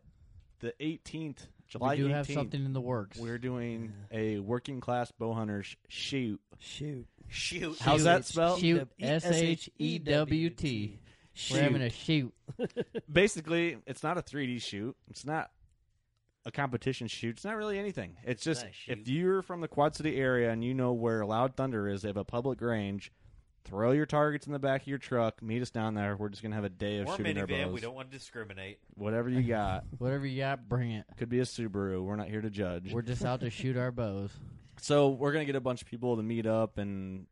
the 18th, July we do 18th, have something in the works. we're doing a working class bow hunters shoot. Shoot. Shoot. How's Shoot. that spelled? Shoot. S H E W T. We're having a shoot. Basically, it's not a 3D shoot. It's not a competition shoot. It's not really anything. It's just not if you're from the Quad City area and you know where Loud Thunder is, they have a public range. Throw your targets in the back of your truck. Meet us down there. We're just gonna have a day of Or shooting our minivan. bows. We don't want to discriminate. Whatever you got. Whatever you got, bring it. Could be a Subaru. We're not here to judge. We're just out to shoot our bows. so we're gonna get a bunch of people to meet up and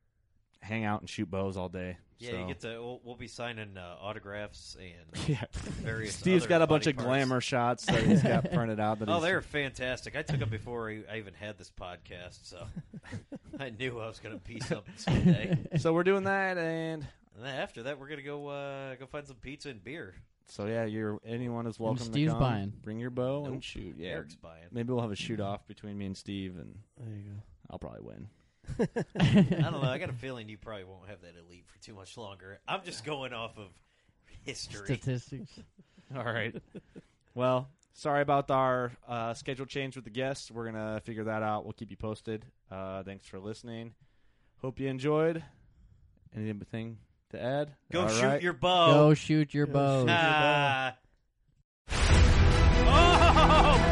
hang out and shoot bows all day. Yeah, So- you get to. We'll, we'll be signing uh, autographs and Yeah. various. Steve's other got a bunch body of parts. glamour shots that he's got printed out. That Oh, they're fantastic. I took them before I I even had this podcast, so I knew I was going to be something someday. so we're doing that, and And then after that, we're going to go uh, go find some pizza and beer. so yeah, you're anyone is welcome. Steve's to come. buying. Bring your bow and shoot. Yeah, Eric's buying. maybe we'll have a shoot off between me and Steve, and There you I'll probably win. I don't know. I got a feeling you probably won't have that elite for too much longer. I'm just going off of history. Statistics. All right. well, sorry about our uh, schedule change with the guests. We're gonna figure that out. We'll keep you posted. Uh, thanks for listening. Hope you enjoyed. Anything to add? Go All shoot right. your bow. Go shoot your Go bows. shoot. Ah. Oh,